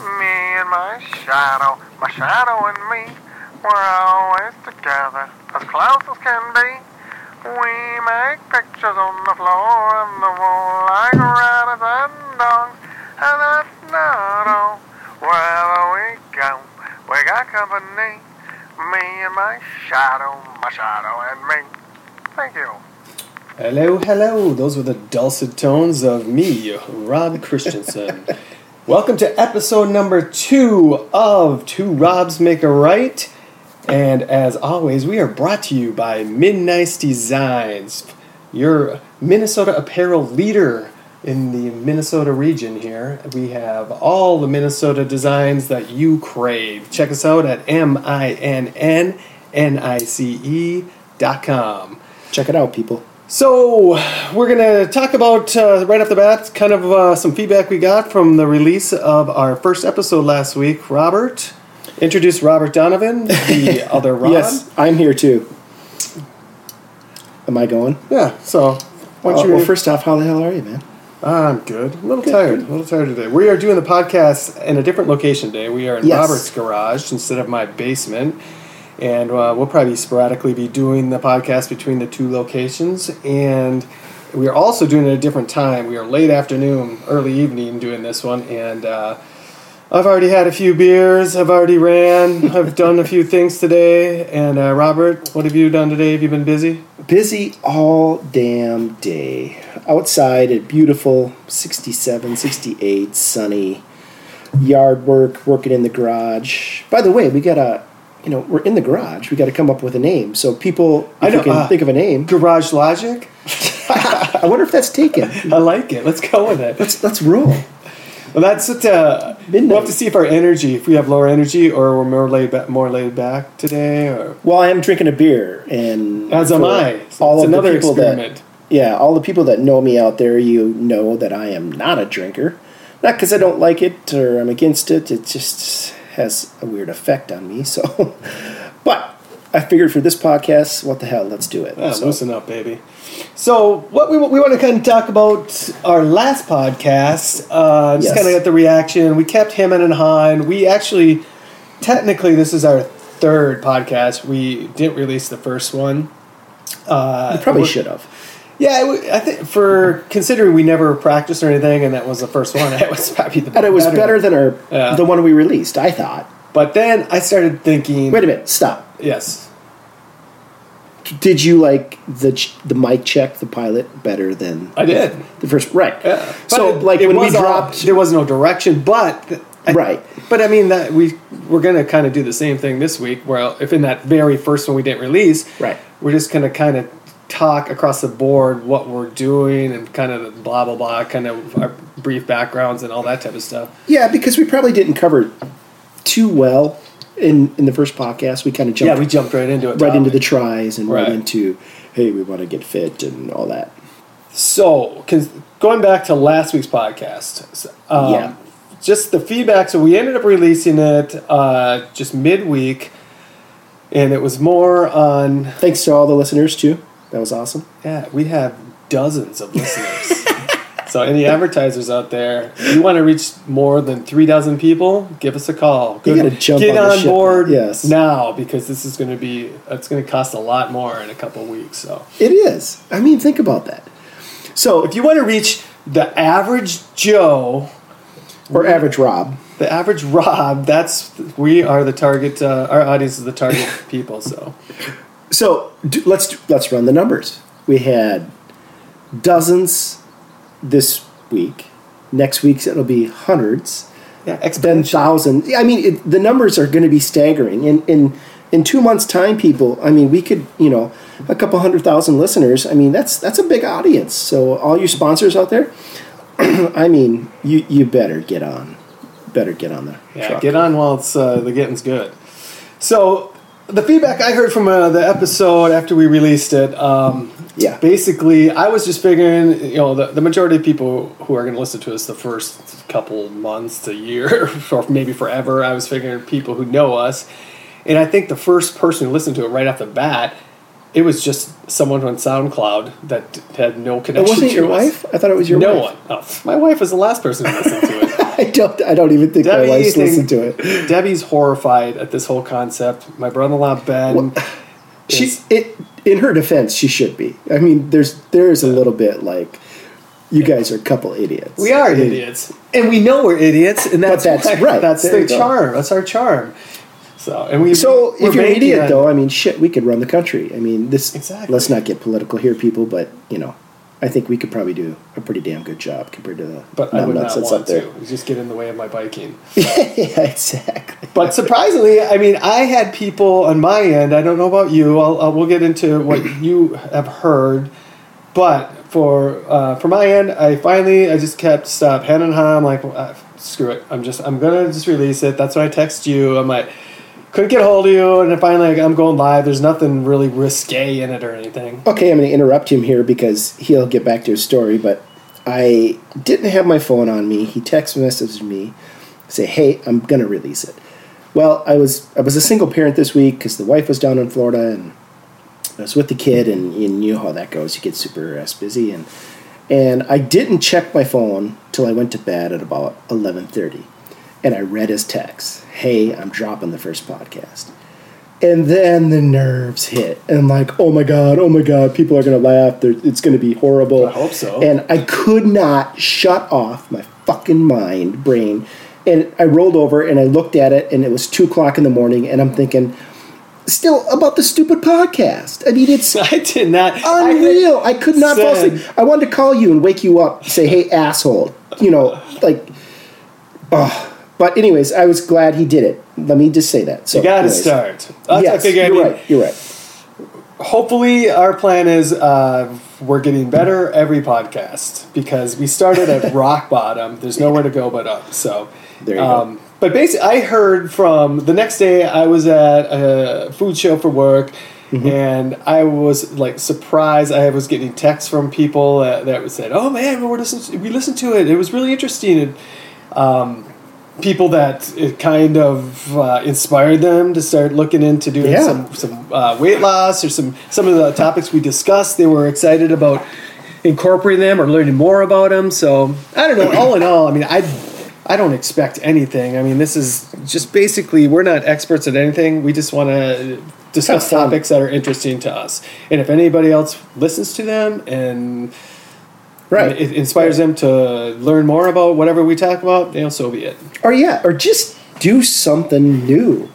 Me and my shadow, my shadow and me, we're always together, as close as can be. We make pictures on the floor and the wall like rabbits and dogs, and that's not all. Wherever we go, we got company. Me and my shadow, my shadow and me. Thank you. Hello, hello. Those were the dulcet tones of me, Rob Christensen. Welcome to episode number two of Two Robs Make a Right. And as always, we are brought to you by Midnight Designs, your Minnesota apparel leader in the Minnesota region here. We have all the Minnesota designs that you crave. Check us out at M I N N N I C E dot com. Check it out, people. So, we're going to talk about, uh, right off the bat, kind of uh, some feedback we got from the release of our first episode last week. Robert, introduce Robert Donovan, the other Rob. Yes, I'm here too. Am I going? Yeah, so, why don't you. well, first off, how the hell are you, man? I'm good. A little tired. A little tired today. We are doing the podcast in a different location today. We are in Yes. Robert's garage instead of my basement. And uh, we'll probably sporadically be doing the podcast between the two locations. And we are also doing it at a different time. We are late afternoon, early evening doing this one. And uh, I've already had a few beers. I've already ran. I've done a few things today. And uh, Robert, what have you done today? Have you been busy? Busy all damn day. Outside at beautiful 67, 68, sunny. Yard work, working in the garage. By the way, we got a, you know, we're in the garage. We got to come up with a name. So people, I know, can uh, think of a name, Garage Logic? I wonder if that's taken. I like it. Let's go with it. Let's let's roll. Well, that's it. Uh, Midnight. we'll have to see if our energy, if we have lower energy, or we're more laid back, more laid back today, or Well, I am drinking a beer, and as am I. All it's of another the people experiment. that Yeah, all the people that know me out there, you know that I am not a drinker. Not because I don't like it or I'm against it. It's just has a weird effect on me. So, but I figured for this podcast, what the hell, let's do it. Yeah, So, loosen up, baby. So, what we, we want to kind of talk about our last podcast, uh, just Yes. kind of get the reaction. We kept him and Han. We actually, technically, this is our third podcast. We didn't release the first one. Uh, you probably should have. Yeah, I think for considering we never practiced or anything, and that was the first one, it was probably the And it was better, than our Yeah. the one we released. I thought. But then I started thinking, Wait a minute, stop. yes, Did you like the ch- the mic check, the pilot, better than I did. the first? Right. Yeah. So, But like when we was all- dropped, there was no direction, but I- Right. But I mean that we we're gonna kind of do the same thing this week. Where if in that very first one we didn't release, Right. we're just gonna kind of talk across the board what we're doing and kind of blah blah blah, kind of our brief backgrounds and all that type of stuff. Yeah, because we probably didn't cover too well in in the first podcast. We kind of jumped Yeah, we jumped right into it. right into the tries and right, Right. into hey, we want to get fit and all that. So, going back to last week's podcast, um, Yeah. just the feedback. So we ended up releasing it uh, just midweek, and it was more on. Thanks to all the listeners too. That was awesome. Yeah, we have dozens of listeners. so, any advertisers out there, if you want to reach more than three dozen people, give us a call. You gotta jump Get on on board yes. now because this is going to be. It's going to cost a lot more in a couple weeks. So. It is. I mean, think about that. So, If you want to reach the average Joe, or average Rob, the average Rob, that's we are the target. Uh, our audience is the target people. So so do, let's let's run the numbers. We had dozens this week. Next week it'll be hundreds. yeah, then thousands. I mean, it, the numbers are going to be staggering. In in in two months' time, people. I mean, we could, you know, a couple hundred thousand listeners. I mean, that's that's a big audience. So all you sponsors out there, I mean, you you better get on, better get on the Yeah, truck. get on while it's uh, the getting's good. So the feedback I heard from uh, the episode after we released it, um, Yeah. basically, I was just figuring, you know, the, the majority of people who are going to listen to us the first couple months to year, or maybe forever, I was figuring people who know us. And I think the first person who listened to it right off the bat it was just someone on SoundCloud that had no connection. It wasn't to your us. wife? I thought it was your no wife. one. Oh, my wife was the last person to listen to it. I don't. I don't even think Debbie, my wife's listened to it. Debbie's horrified at this whole concept. My brother-in-law Ben. She, is- it, in her defense, she should be. I mean, there's there is a little bit like, you guys are a couple idiots. we are I mean, idiots, and we know we're idiots, and that's that's why- right. That's There the go. charm. That's our charm. So, and we. So if you're an idiot, though, I mean, shit, we could run the country. I mean, this. Exactly. Let's not get political here, people. But you know, I think we could probably do a pretty damn good job compared to the but I would not want up there. to. Just get in the way of my biking. yeah, exactly. But surprisingly, I mean, I had people on my end. I don't know about you. I'll, I'll we'll get into what you have heard, but for uh, for my end, I finally I just kept stop hand and ha. I'm like, well, uh, screw it. I'm just I'm gonna just release it. That's why I text you. I'm like, couldn't get a hold of you, and finally like, I'm going live. There's nothing really risque in it or anything. Okay, I'm going to interrupt him here because he'll get back to his story. But I didn't have my phone on me. He text messaged me, say, "Hey, I'm going to release it." Well, I was I was a single parent this week because the wife was down in Florida and I was with the kid, and you knew how that goes. You get super ass busy, and and I didn't check my phone till I went to bed at about eleven thirty, and I read his text. Hey, I'm dropping the first podcast. And then the nerves hit, and I'm like, oh my god, oh my god, people are gonna laugh. They're, it's gonna be horrible. I hope so. And I could not shut off my fucking mind, brain. And I rolled over and I looked at it, and it was two o'clock in the morning, and I'm thinking, still about the stupid podcast. I mean, it's I did not. I- unreal. I, could not fall asleep. I wanted to call you and wake you up, say, "Hey, asshole," you know, like. Oh. But anyways, I was glad he did it. Let me just say that. So you got to start. That's, Yes, I you're right. You're right. hopefully our plan is uh, we're getting better every podcast because we started at rock bottom there's nowhere to go but up so There you um, go. but basically i heard from the next day i was at a food show for work Mm-hmm. and i was like surprised i was getting texts from people that, that said oh man we, were listening we listened to it it was really interesting and um, people that it kind of uh, inspired them to start looking into doing Yeah. some some uh, weight loss or some some of the topics we discussed. They were excited about incorporating them or learning more about them. So I don't know. All in all, I mean, I I don't expect anything. I mean, this is just basically we're not experts at anything. We just want to discuss topics that are interesting to us. And if anybody else listens to them and Right. it inspires them to learn more about whatever we talk about, you know, so be it. or yeah, or just do something new.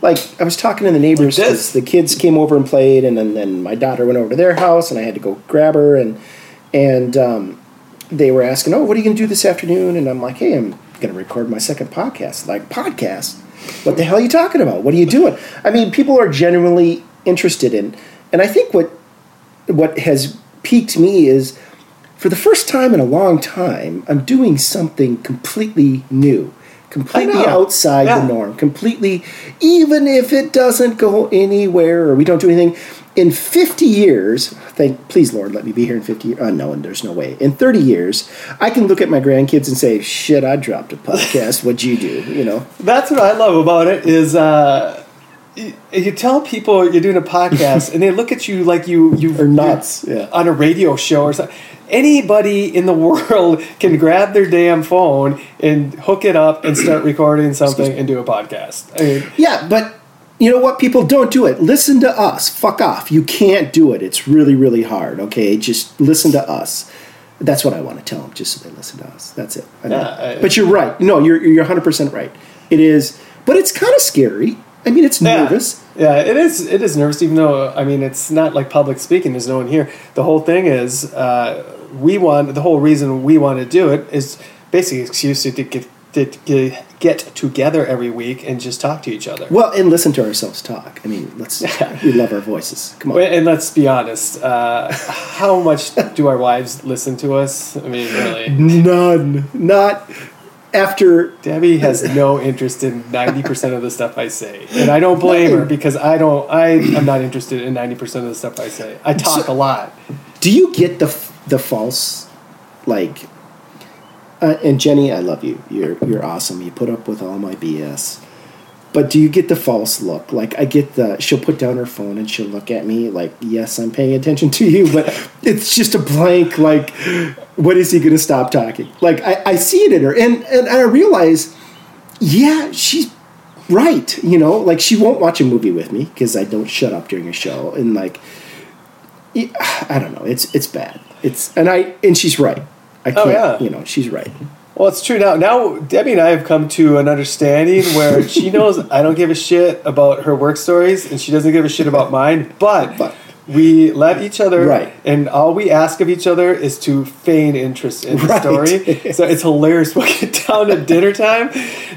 Like I was talking to the neighbors, Like the kids came over and played, and then, then my daughter went over to their house, and I had to go grab her, and and um, they were asking, "Oh, what are you going to do this afternoon?" And I'm like, "Hey, I'm going to record my second podcast." Like podcast? What the hell are you talking about? What are you doing? I mean, people are genuinely interested in, and I think what what has piqued me is for the first time in a long time, I'm doing something completely new, completely outside Yeah. the norm, completely, even if it doesn't go anywhere or we don't do anything. In 50 years, thank please Lord, let me be here in 50 years. Uh, no, and there's no way. In 30 years, I can look at my grandkids and say, "Shit, I dropped a podcast. What'd you do?" You know. That's what I love about it is uh, you, you tell people you're doing a podcast and they look at you like you you Or nuts, yeah. on a radio show or something. Anybody in the world can grab their damn phone and hook it up and start recording something and do a podcast. I mean, Yeah, but you know what? People don't do it. Listen to us. Fuck off. You can't do it. It's really, really hard. Okay, just listen to us. That's what I want to tell them. Just so they listen to us. That's it. I know. Yeah, I- but you're right. No, you're you're 100 percent right. It is, but it's kind of scary. I mean, it's nervous. Yeah, it is. It is nervous, even though I mean it's not like public speaking. There's no one here. The whole thing is uh, we want. The whole reason we want to do it is basically excuse to get, to get get together every week and just talk to each other. Well, and listen to ourselves talk. I mean, let's. we love our voices. Come on. And let's be honest. Uh, how much do our wives listen to us? I mean, really. None. Not after. Debbie has no interest in ninety percent of the stuff I say, and I don't blame her because I don't. I am not interested in ninety percent of the stuff I say. I talk So- a lot. Do you get the the false, like? Uh, and Jenny, I love you. You're you're awesome. You put up with all my BS. But do you get the false look? Like I get the she'll put down her phone and she'll look at me like, "Yes, I'm paying attention to you," but it's just a blank like what is he going to stop talking? Like I, I see it in her and and I realize yeah, she's right, you know, like she won't watch a movie with me because I don't shut up during a show and like I don't know, it's it's bad. It's and I and she's right. I oh, can't, yeah. you know, she's right. Well, it's true now. Now Debbie and I have come to an understanding where she knows I don't give a shit about her work stories, and she doesn't give a shit about mine. But, But- we let each other, Right. And all we ask of each other is to feign interest in the Right. story. so it's hilarious. We'll get down to dinner time,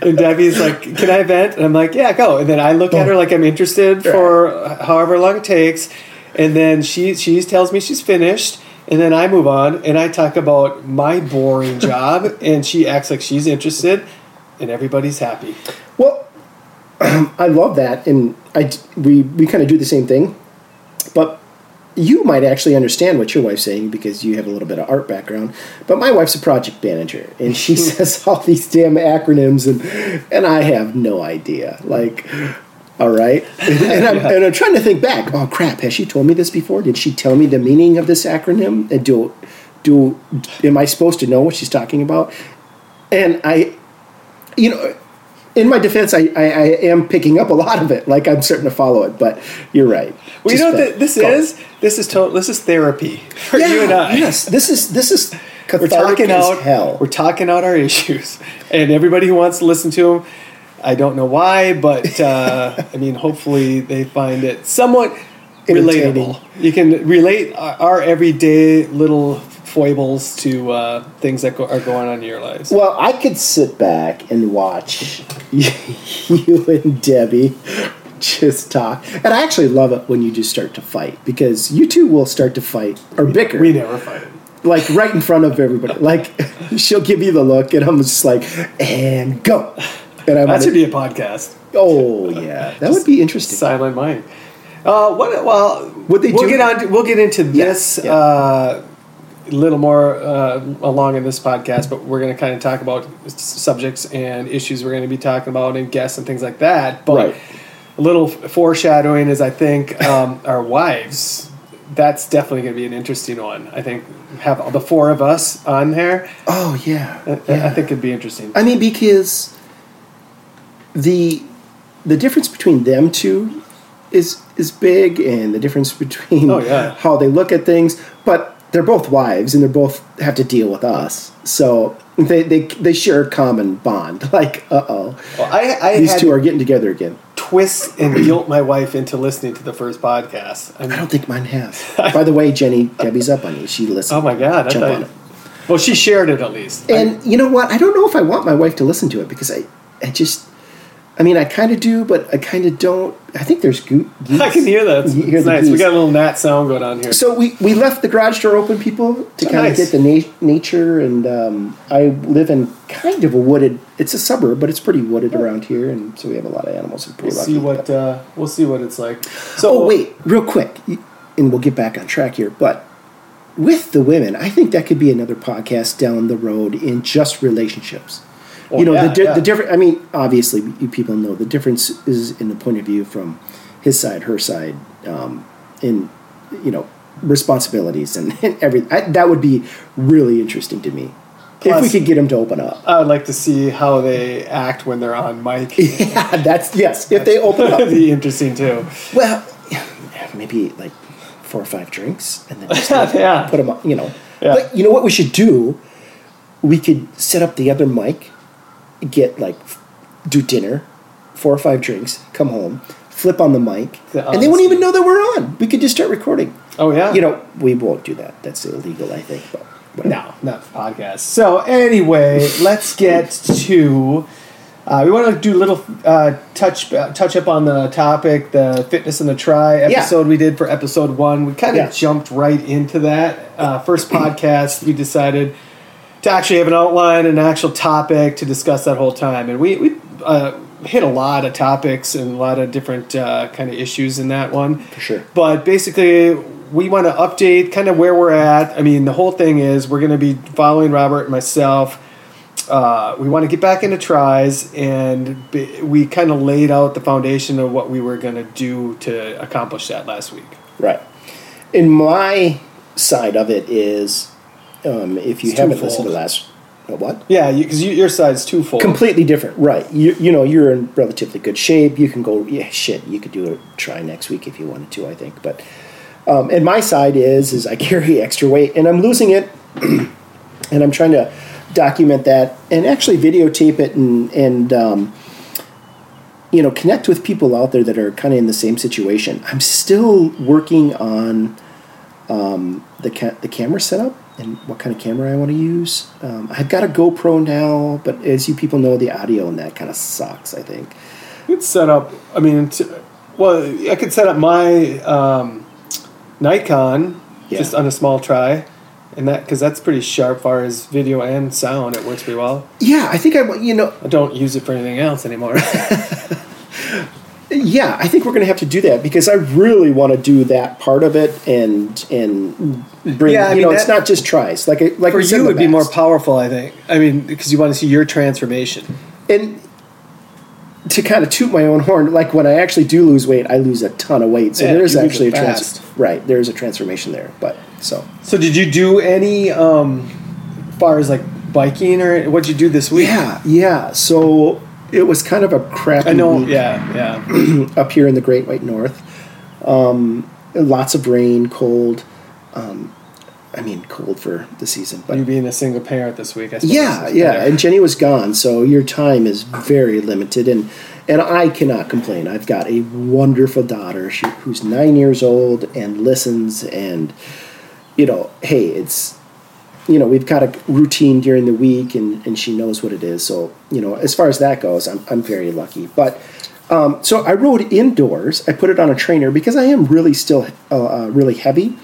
and Debbie's like, "Can I vent?" And I'm like, "Yeah, go." And then I look at her like I'm interested for however long it takes, and then she she tells me she's finished. And then I move on and I talk about my boring job, and she acts like she's interested, and everybody's happy. Well, I love that, and I we we kind of do the same thing, but you might actually understand what your wife's saying because you have a little bit of art background. But my wife's a project manager, and she says all these damn acronyms, and and I have no idea. Like, all right, and, I'm, and I'm trying to think back. Oh crap! Has she told me this before? Did she tell me the meaning of this acronym? And do do am I supposed to know what she's talking about? And I, you know in my defense, I, I, I am picking up a lot of it. Like I'm starting to follow it, but you're right. Well, you know what that- this go. is? This is to- this is therapy for Yeah, you and I. Yes, this is this is We're talking as out. hell. We're talking out our issues, and everybody who wants to listen to them, I don't know why, but uh, I mean, hopefully they find it somewhat relatable. You can relate our, everyday little foibles to uh, things that go, are going on in your lives. Well, I could sit back and watch you and Debbie just talk, and I actually love it when you just start to fight because you two will start to fight or bicker. We never fight. like right in front of everybody. Like she'll give you the look, and I'm just like, and go. And I'm That should be a podcast. oh yeah, that would be interesting. Silent mind. Uh, what? Well, Would they we'll do- get on. To, we'll get into this yeah. Uh, a little more uh, along in this podcast, but we're going to kind of talk about subjects and issues we're going to be talking about and guests and things like that. But Right. a little foreshadowing is, I think, um, our wives. That's definitely going to be an interesting one. I think have the four of us on there. Oh yeah, I- I think it'd be interesting. I mean, because the the difference between them two is is big, and the difference between Oh, yeah. how they look at things. But they're both wives, and they both have to deal with us, so they they, they share a common bond. Like, uh oh, Well, I, I these two are getting together again. twist and guilt my wife into listening to the first podcast. I I don't think mine has. By the way, Jenny, Debbie's up on you. She listened. Oh my god! I Jump on it. Well, she shared it at least. And you know what? I don't know if I want my wife to listen to it because I, I just, I mean, I kind of do, but I kind of don't. I think there's goo. I, I can hear that. It's, hear it's nice. We got a little gnat sound going on here. So we, we left the garage door open, people, to Oh, kind nice. of get the na- nature. And um, I live in kind of a wooded. It's a suburb, but it's pretty wooded around here, and so we have a lot of animals. And we'll see what uh, we'll see what it's like. So Oh wait, real quick, and we'll get back on track here. But with the women, I think that could be another podcast down the road in just relationships. Oh, you know, yeah, the, di- yeah. the different. I mean, obviously, you people know the difference is in the point of view from his side, her side, um, in you know responsibilities and, and everything. I, that would be really interesting to me if we could get them to open up. I would like to see how they act when they're on mic. yeah, that's yes. If they open up, be interesting too. Well, maybe like four or five drinks, and then just like, Yeah. put them on. You know, Yeah. but you know what we should do? We could set up the other mic, get like do dinner, four or five drinks, come home, flip on the mic, The and they won't even know that we're on. We could just start recording. Oh yeah. You know, we won't do that. That's illegal, I think. But whatever. No, not podcast. So anyway, let's get to. Uh, we want to do a little uh, touch uh, touch up on the topic, the fitness and the try episode we did for episode one. We kind of Yeah. jumped right into that. Uh, first podcast, we decided to actually have an outline, and an actual topic to discuss that whole time, and we we uh, hit a lot of topics and a lot of different uh, kind of issues in that one. For sure. But basically, we want to update kind of where we're at. I mean, the whole thing is we're going to be following Robert and myself uh, we want to get back into tries, and be, we kind of laid out the foundation of what we were going to do to accomplish that last week. Right. In my side of it is, um, if you It's haven't twofold. listened to last, uh, what? Yeah, because you, your side's twofold. Completely different, right? You you know you're in relatively good shape. You can go, yeah, shit. You could do a try next week if you wanted to. I think, but um, and my side is is I carry extra weight and I'm losing it, and I'm trying to document that and actually videotape it and and um, you know connect with people out there that are kind of in the same situation. I'm still working on um, the ca- the camera setup and what kind of camera I want to use. Um, I've got a GoPro now, but as you people know, the audio and that kind of sucks. I think. You could set up. I mean, t- well, I could set up my um, Nikon Yeah. just on a small try, and that because that's pretty sharp, far as video and sound. It works pretty well. Yeah, I think I you know. I don't use it for anything else anymore. Yeah, I think we're going to have to do that because I really want to do that part of it and and bring. Yeah, I you mean, know, it's not just tries. Like I- like for you, it would be more powerful, I think. I mean, because you want to see your transformation. and to kind of toot my own horn, like when I actually do lose weight, I lose a ton of weight. So Yeah, there's actually a it trans- right. There's a transformation there, but so So, did you do any, um, far as like biking or what'd you do this week? yeah, yeah. So it was kind of a crappy I know. week Yeah, yeah. up here in the Great White North. Um, lots of rain, cold. Um, I mean, cold for the season, but you being a single parent this week, I suppose. Yeah, yeah, better. and Jenny was gone, so your time is very limited, and and I cannot complain. I've got a wonderful daughter she, who's nine years old and listens, and you know, hey, it's you know we've got a routine during the week, and and she knows what it is. So you know, as far as that goes, I'm I'm very lucky, but. Um, so I rode indoors. I put it on a trainer because I am really still uh, uh, really heavy,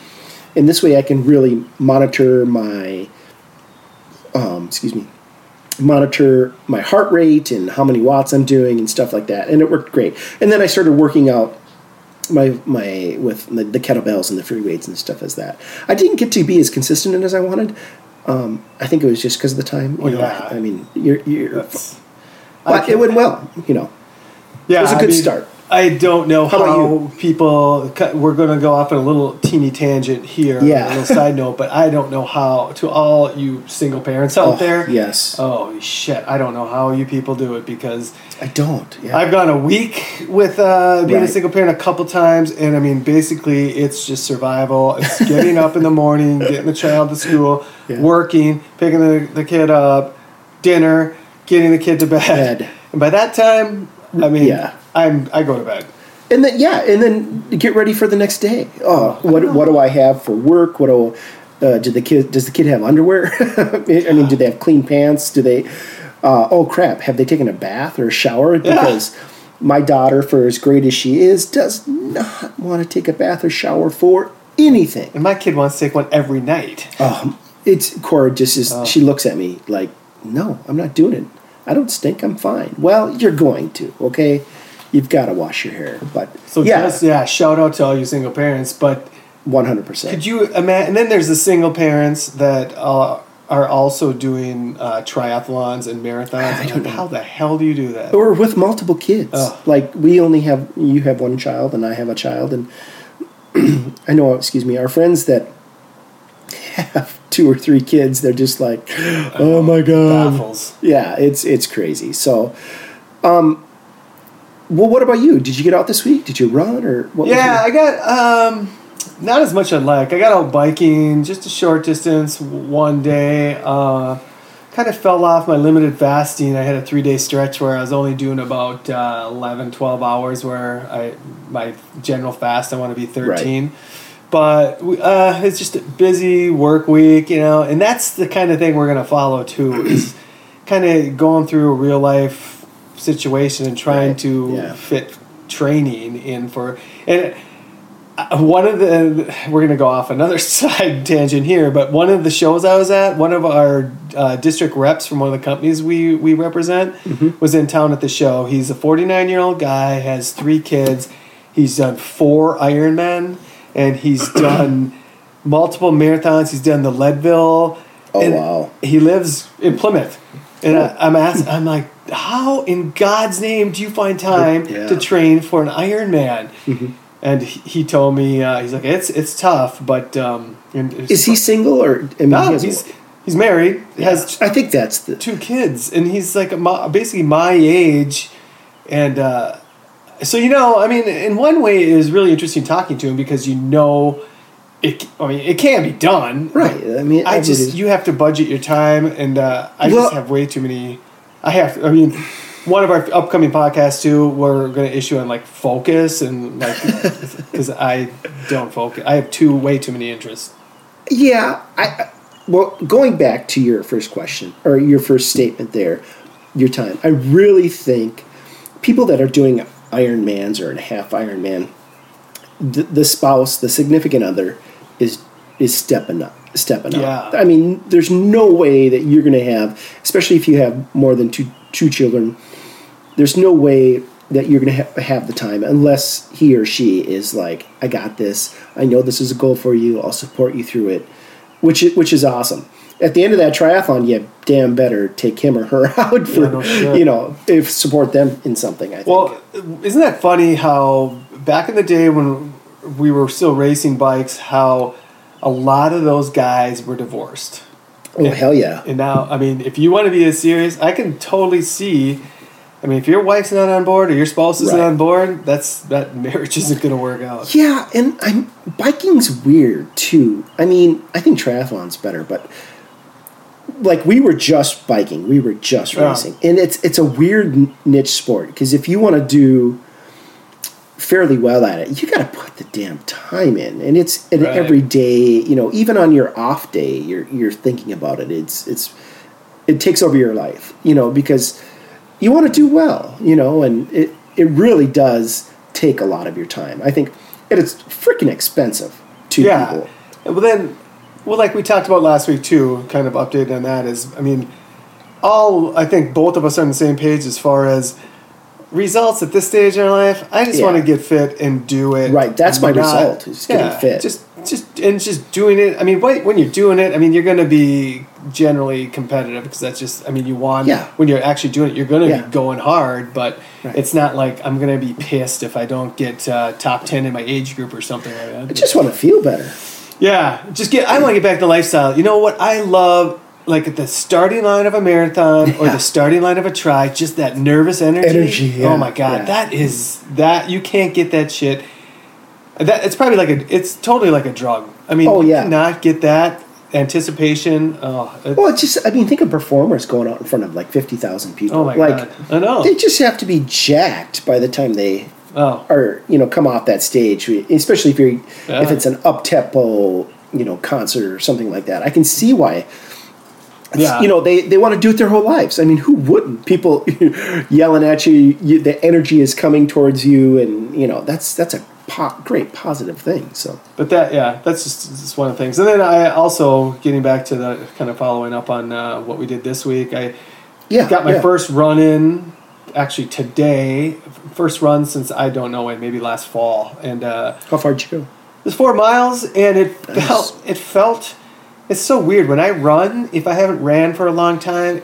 and this way I can really monitor my um, excuse me, monitor my heart rate and how many watts I'm doing and stuff like that. And it worked great. And then I started working out my my with the, the kettlebells and the free weights and stuff as that. I didn't get to be as consistent as I wanted. Um, I think it was just because of the time. You Well, know, yeah. I mean, you're, you're I it went well. You know, Yeah, It was a good mean, start. I don't know How how, people. We're going to go off on a little teeny tangent here, Yeah. a little side note, but I don't know how. To all you single parents out Oh, there, yes. Oh shit! I don't know how you people do it because I don't. Yeah. I've gone a week with uh, being a single parent a couple times, and I mean, basically, it's just survival. It's getting up in the morning, getting the child to school, Yeah. working, picking the, the kid up, dinner, getting the kid to bed. Bed. And by that time, I mean, Yeah. I'm I go to bed. and then yeah, and then get ready for the next day. Oh, what what do I have for work? What do uh, did the kid does the kid have underwear? I mean, do they have clean pants? Do they? Uh, oh crap! Have they taken a bath or a shower? Because my daughter, for as great as she is, does not want to take a bath or shower for anything. And my kid wants to take one every night. Um, it's Cora just is. Oh. She looks at me like, "No, I'm not doing it. I don't stink. I'm fine." Well, you're going to. Okay, you've got to wash your hair. But So yeah, just yeah, shout out to all you single parents. But one hundred percent. could you imagine? And then there's the single parents that uh, are also doing uh, triathlons and marathons. I don't know. How the hell do you do that? or with multiple kids. Ugh. Like we only have you have one child and I have a child and I know excuse me our friends that have two or three kids they're just like oh my god Baffles. yeah it's it's crazy so um well what about you did you get out this week did you run or what Yeah, I got um, not as much I'd like. I got out biking, just a short distance one day. Uh, kind of fell off my limited fasting. I had a three day stretch where I was only doing about uh, 11, 12 hours. Where I my general fast I want to be thirteen. But uh, it's just a busy work week, you know, and that's the kind of thing we're gonna follow too. Is kind of going through a real life situation and trying Right, to yeah. fit training in for and uh, one of the we're going to go off another side tangent here but one of the shows i was at one of our uh, district reps from one of the companies we we represent Mm-hmm. was in town at the show he's a 49 year old guy has three kids he's done four ironman and he's done multiple marathons he's done the leadville Oh, and wow. he lives in plymouth And I, I'm asking, I'm like, how in God's name do you find time Yeah. to train for an Ironman? Mm-hmm. And he, told me, uh, he's like, it's it's tough, but um, and it's- Is he single or? I mean, No, he he's he's married, has I think that's the. two kids, and he's like my, basically my age, and uh, so you know, I mean, in one way, it was really interesting talking to him because you know, it. I mean, it can be done, Right. I mean, I everybody- just you have to budget your time, and uh, I Well- just have way too many. I have. I mean, one of our upcoming podcasts too, we're going to issue on like focus and like because I don't focus. I have too way too many interests. Yeah, I well, going back to your first question or your first statement there, your time. I really think people that are doing Ironmans or a half Ironman, the, the spouse, the significant other, is is stepping up, stepping Yeah. up. I mean, there's no way that you're going to have, especially if you have more than two two children. There's no way that you're going to ha- have the time unless he or she is like, I got this. I know this is a goal for you. I'll support you through it, which is, which is awesome. At the end of that triathlon, you damn better take him or her out for, Yeah, no you know, if support them in something. I think. Well, isn't that funny how back in the day when we were still racing bikes, how a lot of those guys were divorced. oh hell yeah! And now, I mean, if you want to be as serious, I can totally see. I mean, if your wife's not on board or your spouse isn't Right. on board, that's that marriage isn't going to work out. Yeah, and I'm biking's weird too. I mean, I think triathlon's better, but like we were just biking, we were just Yeah. racing, and it's it's a weird niche sport because if you want to do fairly well at it, you got to put the damn time in, and it's an Right. every day. You know, even on your off day, you're you're thinking about it. It's it's it takes over your life, you know, because you want to do well, you know, and it it really does take a lot of your time. I think and it's freaking expensive to Yeah. people. Well, then, well, like we talked about last week too, kind of update on that is, I mean, all I think both of us are on the same page as far as results at this stage in our life. I just Yeah. want to get fit and do it. Right, that's my Not- result, is getting fit. Just, just and just doing it. I mean, when you're doing it, I mean, you're going to be generally competitive because that's just. I mean, you want. Yeah. When you're actually doing it, you're going to Yeah. be going hard, but Right. it's not like I'm going to be pissed if I don't get uh, top ten in my age group or something like that. I just want to feel better. Yeah, just get. I want to get back to lifestyle. You know what I love? Like at the starting line of a marathon or Yeah. the starting line of a tri, just that nervous energy. Energy, oh yeah, Oh my god, yeah. that is that you can't get that shit. That it's probably like a. It's totally like a drug. I mean, Oh, you yeah. cannot get that anticipation. Oh, it- Well, it's just I mean, think of performers going out in front of like fifty thousand people. oh my like god, I know. they just have to be jacked by the time they oh, are you know come off that stage, especially if you're if it's an up tempo you know concert or something like that. I can see why. Yeah. You know they, they want to do it their whole lives. I mean, who wouldn't? People yelling at you, you, the energy is coming towards you, and you know that's that's a po- great positive thing. So But that, yeah, that's just, just one of the things. And then I also getting back to the kind of following up on uh, what we did this week. I yeah, got my yeah. first run in actually today. First run since I don't know when, maybe last fall, and uh, How far did you go? it was four miles, and it Nice. felt it felt. It's so weird when I run. If I haven't ran for a long time,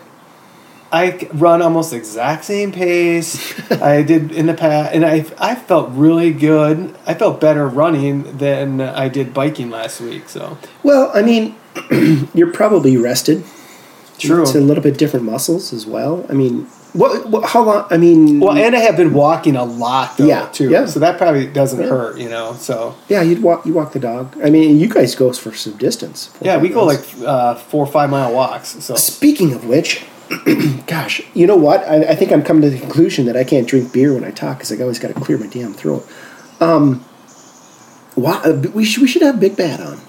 I run almost exact same pace I did in the past, and I I felt really good. I felt better running than I did biking last week. So Well, I mean, you're probably rested. true. It's a little bit different muscles as well. I mean, what, what how long? I mean, Well, and I have been walking a lot though Yeah, too, yeah. so that probably doesn't Yeah. hurt, you know. So yeah, you'd walk you walk the dog. I mean, you guys go for some distance. yeah, we go miles. like uh, four or five mile walks. So Speaking of which, gosh, you know what? I, I think I'm coming to the conclusion that I can't drink beer when I talk because I always got to clear my damn throat. Um, why, uh, we should we should have Big Bad on.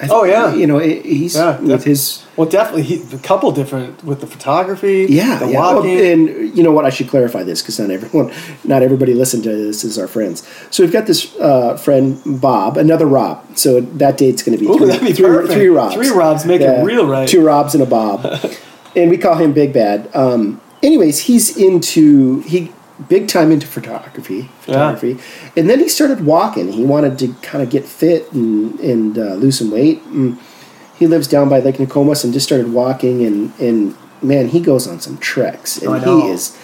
I Oh, yeah. you know he- he's Yeah, with his well, definitely he, a couple different with the photography, yeah, the yeah. Oh, walking. and you know what? I should clarify this because not everyone, not everybody listening to this is our friends. So we've got this uh, friend Bob, another Rob. So that date's going to be Ooh, three, be three, three Robs. Three Robs make it real right. Two Robs and a Bob, and we call him Big Bad. Um, anyways, he's into he big time into photography, photography, and then he started walking. He wanted to kind of get fit and and uh, lose some weight. And he lives down by Lake Nokomis and just started walking and and man, he goes on some treks, and Oh, he is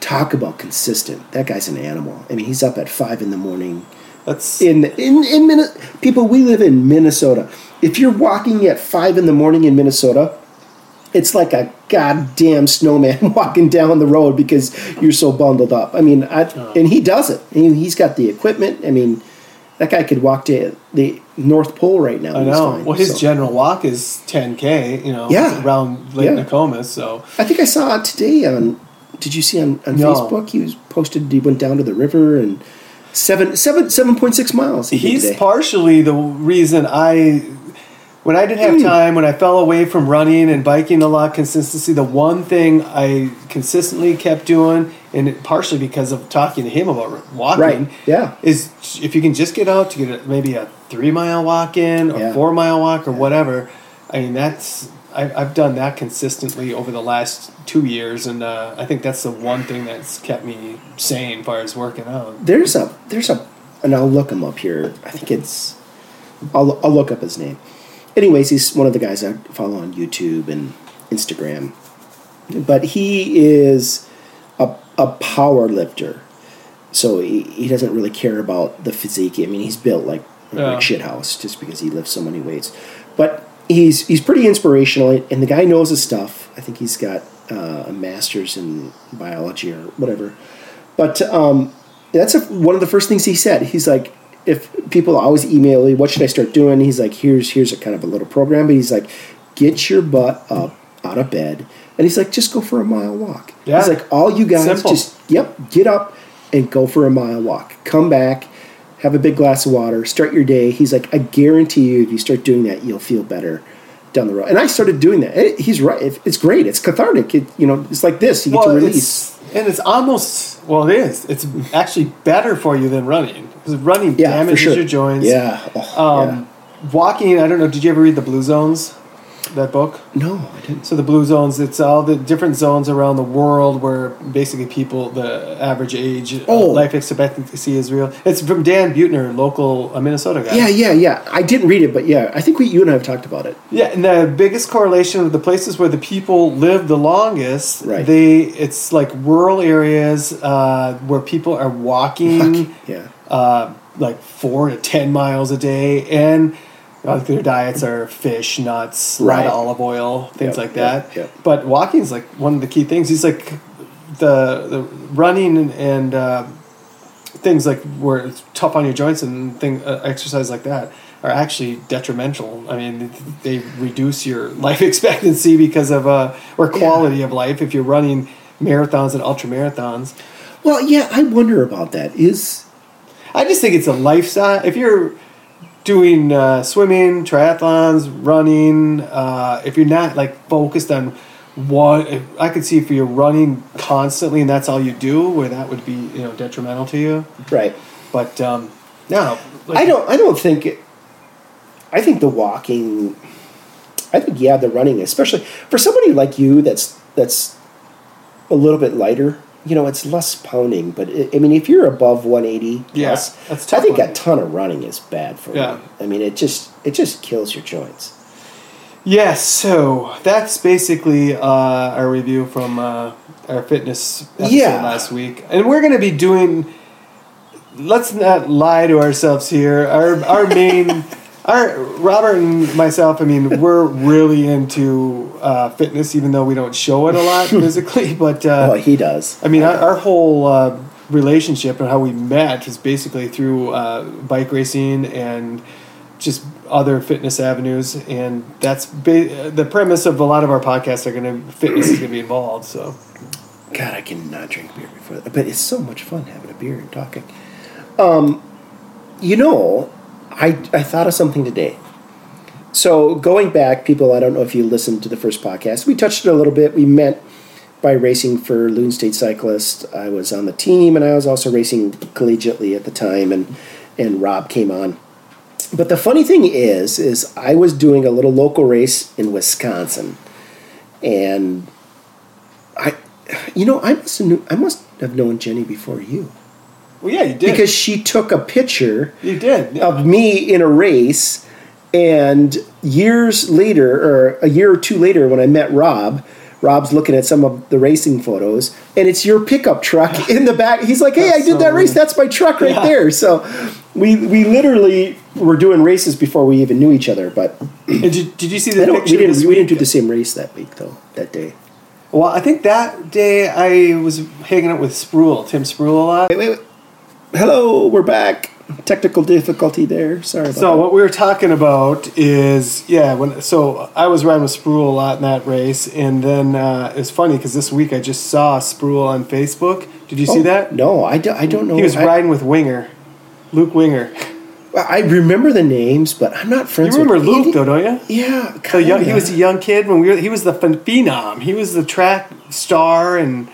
talk about consistent. That guy's an animal. I mean, he's up at five in the morning. That's In in in Minnesota, people, we live in Minnesota. If you're walking at five in the morning in Minnesota, it's like a goddamn snowman walking down the road because you're so bundled up. I mean, I, oh. and he does it. I mean, he's got the equipment. I mean, that guy could walk to the North Pole right now. I know. fine, Well, his so. general walk is 10k. You know, Yeah. around Lake Yeah. Nokomis. So I think I saw it today on. Did you see on, on No. Facebook? He was posted. He went down to the river and seven seven seven point six miles. He he's partially the reason I, when I didn't have Hmm. time, when I fell away from running and biking a lot, consistency. The one thing I consistently kept doing, and partially because of talking to him about walking, Right, yeah. is if you can just get out to get a, maybe a three mile walk in or Yeah. four mile walk or whatever. I mean, that's I, I've done that consistently over the last two years, and uh, I think that's the one thing that's kept me sane as far as working out. There's a there's a and I'll look him up here. I think it's I'll I'll look up his name. Anyways, he's one of the guys I follow on YouTube and Instagram. But he is a a power lifter. So he, he doesn't really care about the physique. I mean, he's built like Yeah. like shit house just because he lifts so many weights. But he's he's pretty inspirational, and the guy knows his stuff. I think he's got uh, a master's in biology or whatever. But um, that's a, one of the first things he said. He's like, if people always email me, what should I start doing? He's like, here's here's a kind of a little program, but he's like, get your butt up out of bed, and he's like, just go for a mile walk. Yeah. He's like, all you guys Simple. just yep, get up and go for a mile walk. Come back, have a big glass of water, start your day. He's like, I guarantee you, if you start doing that, you'll feel better down the road. And I started doing that. It- he's right. It- It's great. It's cathartic. It, you know, it's like this. You get to release. And it's almost well, it is. It's actually better for you than running because running Yeah, damages sure. your joints. Yeah. Oh, Um, Walking, I don't know. Did you ever read the Blue Zones? That book. No, I didn't. So the blue zones, it's all the different zones around the world where basically people, the average age, uh, Oh. life expectancy is real. It's from Dan Buettner, local uh, Minnesota guy. Yeah, yeah, yeah. I didn't read it, but yeah, I think we, you and I have talked about it. Yeah, and the biggest correlation of the places where the people live the longest, Right. they it's like rural areas uh, where people are walking Yeah. uh, like four to ten miles a day, and uh, their diets are fish, nuts, a lot Right. of olive oil, things Yep, like that. yep. But walking is like one of the key things. He's like the the running and, and uh, things like where it's tough on your joints and thing uh, exercise like that are actually detrimental. I mean, they reduce your life expectancy because of uh, or quality of life if you're running marathons and ultra marathons. Well, yeah, I wonder about that. Is I just think it's a lifestyle. If you're doing uh, swimming, triathlons, running, uh, if you're not like focused on one, I could see if you're running constantly and that's all you do, where that would be you know detrimental to you. right. But um, no, like, I don't. I don't think. It, I think the walking. I think yeah, the running, especially for somebody like you, that's that's a little bit lighter. You know, it's less pounding, but it, I mean, if you're above 180 Yeah, plus, that's I think on a ton of running is bad for Yeah. you. I mean, it just it just kills your joints. Yes, so that's basically uh, our review from uh, our fitness episode Yeah. last week, and we're going to be doing. Let's not lie to ourselves here. Our our main, our Robert and myself. I mean, we're really into uh, fitness, even though we don't show it a lot physically. But uh, oh, he does. I mean, our, our whole uh, relationship and how we met is basically through uh, bike racing and just other fitness avenues, and that's ba- the premise of a lot of our podcasts are going to fitness is going to be involved. So God, I cannot drink beer before that. But it's so much fun having a beer and talking. Um, you know, I I thought of something today. So going back, people, I don't know if you listened to the first podcast. We touched it a little bit. We met by racing for Loon State Cyclist. I was on the team, and I was also racing collegiately at the time, and and Rob came on. But the funny thing is, is I was doing a little local race in Wisconsin, and I, you know, I must have knew, I must have known Jenny before you well, yeah, you did because she took a picture you did. Yeah. of me in a race, and years later, or a year or two later, when I met Rob, Rob's looking at some of the racing photos, and it's your pickup truck in the back. He's like, "Hey, That's I did so that race. weird. That's my truck right Yeah. there." So we we literally were doing races before we even knew each other. But Did you, did you see the picture we didn't we didn't do the same race that week though. That day. Well, I think that day I was hanging out with Spruill, Tim Spruill a lot. Wait, wait, wait. Hello, we're back. Technical difficulty there. Sorry about So that. what we were talking about is yeah when so I was riding with Spruill a lot in that race and then uh, it's funny because this week I just saw Spruill on Facebook. Did you see Oh, that? No, I, do, I don't know. He was I, riding with Winger, Luke Winger. I remember the names, but I'm not friends. You remember with Luke Andy- though, don't you? Yeah, So young, he was a young kid when we were. He was the phen- phenom. He was the track star and.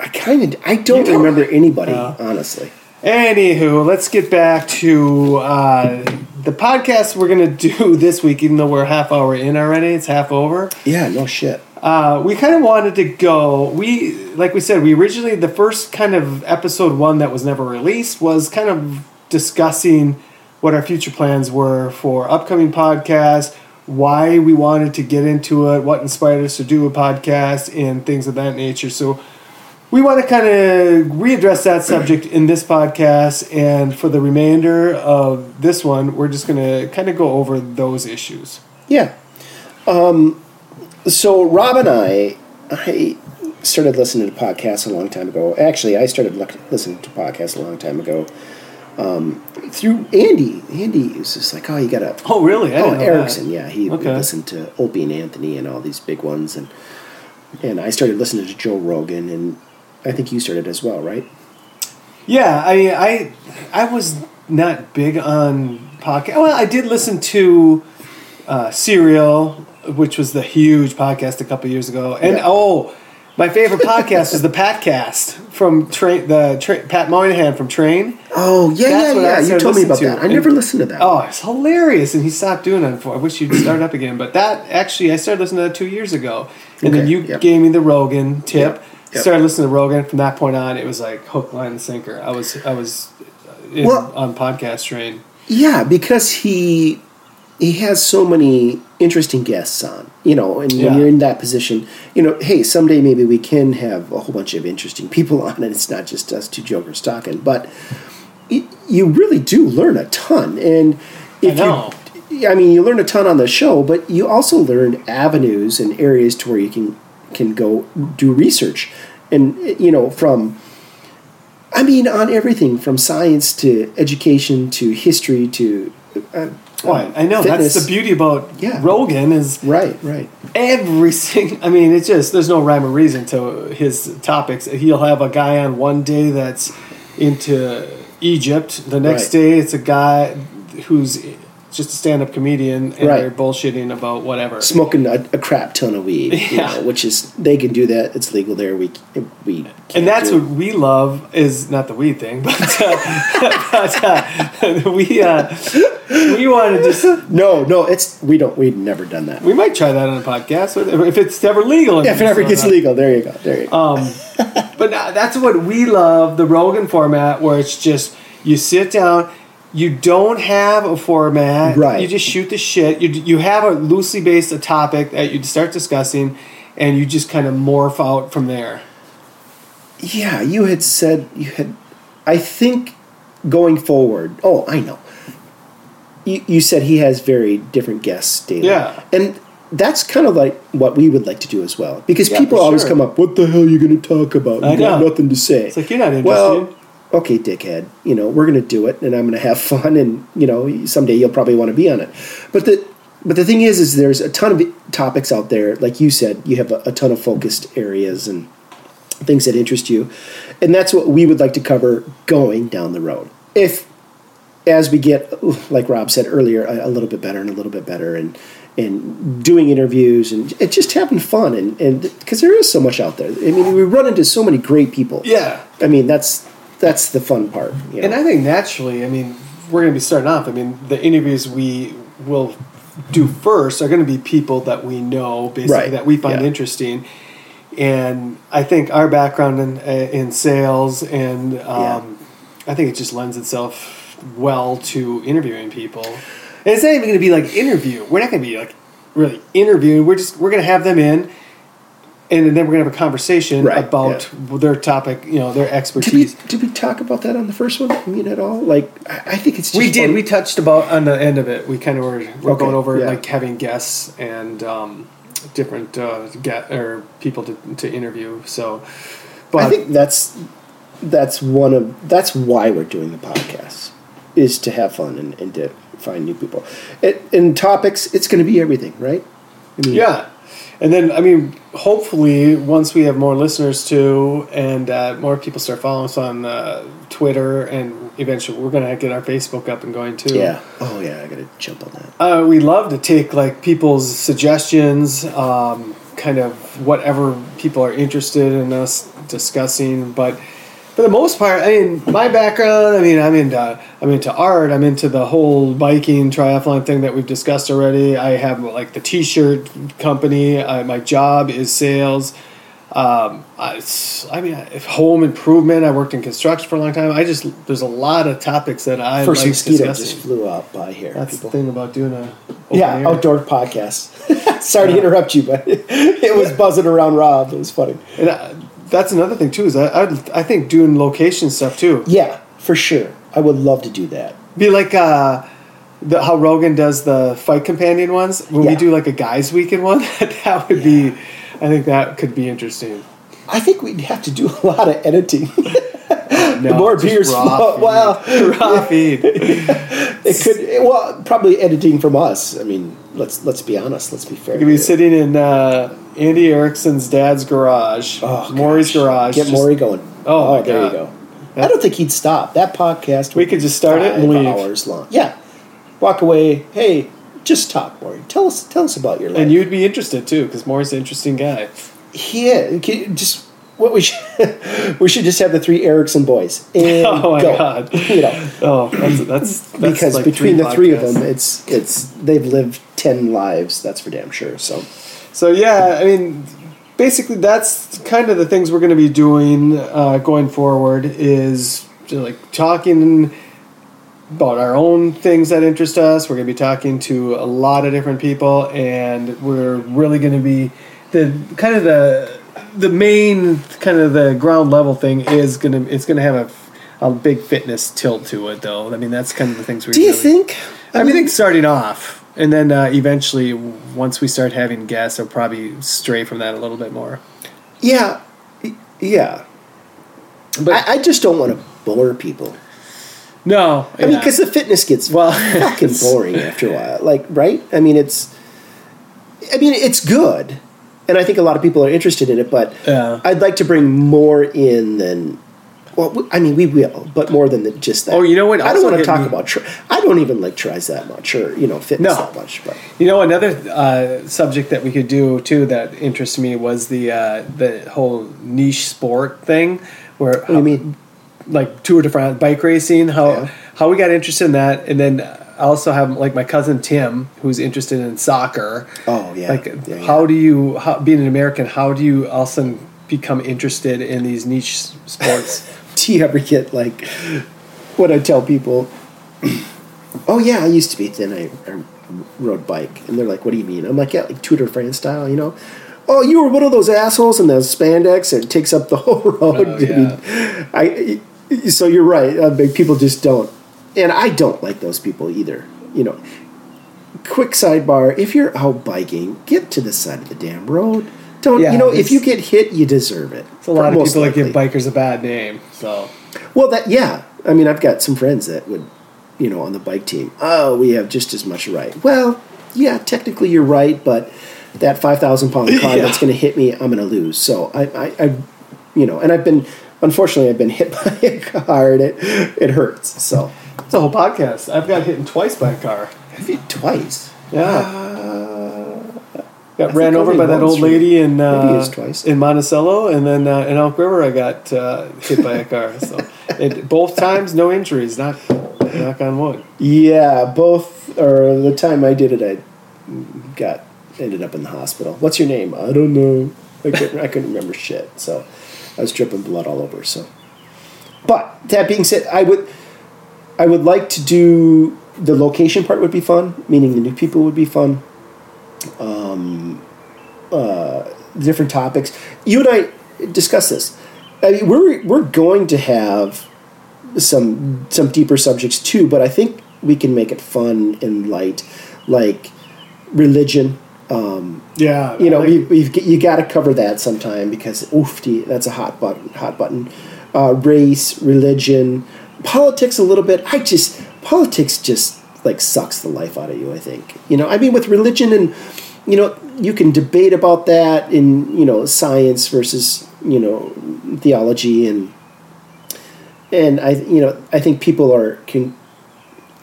I kind of I don't, don't- remember anybody No. honestly. Anywho, let's get back to uh, the podcast we're gonna do this week. Even though we're half hour in already, it's half over. Yeah, no shit. Uh, we kind of wanted to go. We, like we said, we originally the first kind of episode one that was never released was kind of discussing what our future plans were for upcoming podcasts, why we wanted to get into it, what inspired us to do a podcast, and things of that nature. So we want to kind of readdress that subject in this podcast, and for the remainder of this one, we're just going to kind of go over those issues. Yeah. Um, so Rob and I, I started listening to podcasts a long time ago. Actually, I started look, listening to podcasts a long time ago. Um, through Andy. Andy was just like, oh, you gotta. Oh, really? I oh, didn't that. Erickson. Yeah, he Okay. listened to Opie and Anthony and all these big ones, and and I started listening to Joe Rogan, and I think you started as well, right? Yeah, I I I was not big on podcast. Well, I did listen to uh, Serial, which was the huge podcast a couple years ago, and Yeah. oh, my favorite podcast was the Patcast from Train. The tra- Pat Monahan from Train. Oh yeah, That's yeah, yeah. You told me about listening that. I And- never listened to that. Oh, it's hilarious, and he stopped doing it. For I wish you'd start up again. But that actually, I started listening to that two years ago, and then you yep. gave me the Rogan tip. Yep, yep. Started listening to Rogan. From that point on, it was like hook, line, and sinker. I was I was in, Well- on podcast train. Yeah, because he he has so many interesting guests on. You know, and Yeah. when you're in that position, you know, hey, someday maybe we can have a whole bunch of interesting people on, and it's not just us two jokers talking. But y you really do learn a ton, and if know. you, I mean, you learn a ton on the show, but you also learn avenues and areas to where you can can go do research, and you know from. I mean, on everything from science to education to history to uh, Well, I know fitness. that's the beauty about Yeah. Rogan is Right, right. every single. I mean, it's just there's no rhyme or reason to his topics. He'll have a guy on one day that's into Egypt. The next Right. day, it's a guy who's just a stand-up comedian, and Right. they're bullshitting about whatever. Smoking a, a crap ton of weed, you know, which is they can do that. It's legal there. We we can't And that's what we love is not the weed thing, but, uh, but uh, we uh, we want to just no, no. It's we don't. We've never done that. we might try that on a podcast if it's ever legal. in if it ever gets legal, there you go. There you go. Um, but uh, that's what we love the Rogan format, where it's just you sit down, you don't have a format, Right. You just shoot the shit. You you have a loosely based a topic that you start discussing, and you just kind of morph out from there. yeah, you had said you had. I think going forward. Oh, I know. You, you said he has very different guests daily. Yeah. and that's kind of like what we would like to do as well because Yeah, people always sure. come up. What the hell are you going to talk about? I You got know. nothing to say. It's like you're not interested. Well, okay, dickhead. You know, we're going to do it, and I'm going to have fun, and you know, someday you'll probably want to be on it. But the but the thing is, is there's a ton of topics out there. Like you said, you have a, a ton of focused areas and things that interest you, and that's what we would like to cover going down the road. If as we get, like Rob said earlier, a, a little bit better and a little bit better, and and doing interviews and it's just having fun, and and because there is so much out there. I mean, we run into so many great people. yeah, I mean, that's that's the fun part. You know? and I think naturally, I mean, we're going to be starting off. I mean, the interviews we will do first are going to be people that we know, basically Right. that we find Yeah. interesting. And I think our background in uh, in sales and um, I think it just lends itself well to interviewing people. And it's not even going to be like interview. We're not going to be like really interviewing. We're just we're going to have them in. And then we're gonna have a conversation Right, about their topic, you know, their Did we, expertise. did we talk about that on the first one? I mean, at all? Like, I, I think it's just We did. fun. We touched about on the end of it. We kind of were, we're Okay, going over yeah. like having guests and um, different uh, get or people to, to interview. So, but I think that's that's one of that's why we're doing the podcast is to have fun and, and to find new people. It, in topics, it's going to be everything, right? I mean, yeah, and then I mean, hopefully, once we have more listeners too, and uh, more people start following us on uh, Twitter, and eventually we're gonna get our Facebook up and going too. yeah. Oh yeah, I got to jump on that. Uh, we love to take like people's suggestions, um, kind of whatever people are interested in us discussing. But for the most part, I mean, my background, I mean, I'm into I'm into art. I'm into the whole biking triathlon thing that we've discussed already. I have like the T-shirt company. I, my job is sales. Um, I, I mean, if home improvement. I worked in construction for a long time. I just there's a lot of topics that I First like mosquito discussing. just flew out by here. That's people. the thing about doing a Yeah, air. outdoor podcast. Sorry to interrupt you, but it was buzzing around Rob. It was funny. That's another thing too. Is I I, I think doing location stuff too. Yeah, for sure. I would love to do that. Be like uh, the, how Rogan does the fight companion ones. When we do like a guys weekend one, that would be. I think that could be interesting. I think we'd have to do a lot of editing. No, more beers raw feed. raw feed. It could well probably editing from us. I mean, let's let's be honest. Let's be fair. You'd be sitting in uh, Andy Erickson's dad's garage, Oh, Maury's garage. Get just- Maury going. Oh, my there God. you go. I don't think he'd stop. That podcast. We could just start it and leave. Hours long. Yeah. Walk away. Hey, just talk, Maury. Tell us. Tell us about your life. And you'd be interested too, because Maury's an interesting guy. Yeah. can- Just what we should we should just have the three Erickson boys and Oh my go. God. You know. Oh, that's that's, that's because like between the three of them, it's it's they've lived ten lives. That's for damn sure. So So yeah, I mean, basically that's kind of the things we're going to be doing uh, going forward is like talking about our own things that interest us. We're going to be talking to a lot of different people, and we're really going to be the kind of the the main kind of the ground level thing is going to it's going to have a, a big fitness tilt to it though. I mean, that's kind of the things we do Do you really- think? I, mean, think starting off, and then uh, eventually, once we start having guests, I'll probably stray from that a little bit more. Yeah, yeah. But I, I just don't want to bore people. no, I mean, because the fitness gets Well, fucking boring after a while. Like, right? I mean, it's. I mean, it's good, and I think a lot of people are interested in it. But Yeah. I'd like to bring more in than. Well, we- I mean, we will, but more than the, just that. Oh, you know what I don't want to talk me- about. Tri- I don't even like tries that much, or you know, fitness No. that much. But you know, another uh, subject that we could do too that interests me was the uh, the whole niche sport thing, where you mean? like Tour de France bike racing, how Yeah. how we got interested in that, and then I also have like my cousin Tim who's interested in soccer. Oh yeah. like yeah, yeah. how do you how, being an american how do you all of a sudden become interested in these niche sports you ever get like what I tell people, "Oh yeah, I used to be thin. I, I rode bike," and they're like, "What do you mean?" I'm like, "Yeah, like de France style, you know." Oh, you were one of those assholes in the spandex that takes up the whole road. Oh, I mean, I, so you're right. Uh, people just don't, and I don't like those people either. You know. Quick sidebar: If you're out biking, get to the side of the damn road. Don't Yeah, you know? If you get hit, you deserve it. it's a lot of Most people that give bikers a bad name so Well, that yeah. I mean, I've got some friends that would, you know, on the bike team. Oh, we have just as much right. Well, yeah, technically you're right, but that five thousand pound car Yeah. that's going to hit me, I'm going to lose. So I, I, I, you know, and I've been, unfortunately, I've been hit by a car and it, it hurts. So it's a whole podcast i've got hit twice by a car have you twice? yeah got I ran over by that old lady in uh, in Monticello, and then uh, in Elk River, I got uh, hit by a car. So, it, both times, no injuries. Knock, knock on wood. Yeah, both. Or the time I did it, I got ended up in the hospital. What's your name? I don't know. I couldn't. I couldn't remember shit. So I was dripping blood all over. So, but that being said, I would, I would like to do the location part would be fun. Meaning the new people would be fun. Um, uh, different topics. You and I discuss this. I mean, we're we're going to have some some deeper subjects too, but I think we can make it fun and light, like religion. Um, Yeah, you know, like- we, we've you got to cover that sometime because oofty, that's a hot button. Hot button. Uh, race, religion, politics a little bit. I just politics just like sucks the life out of you. I think you know. I mean, with religion and you know, you can debate about that in you know science versus you know theology and and I you know I think people are can.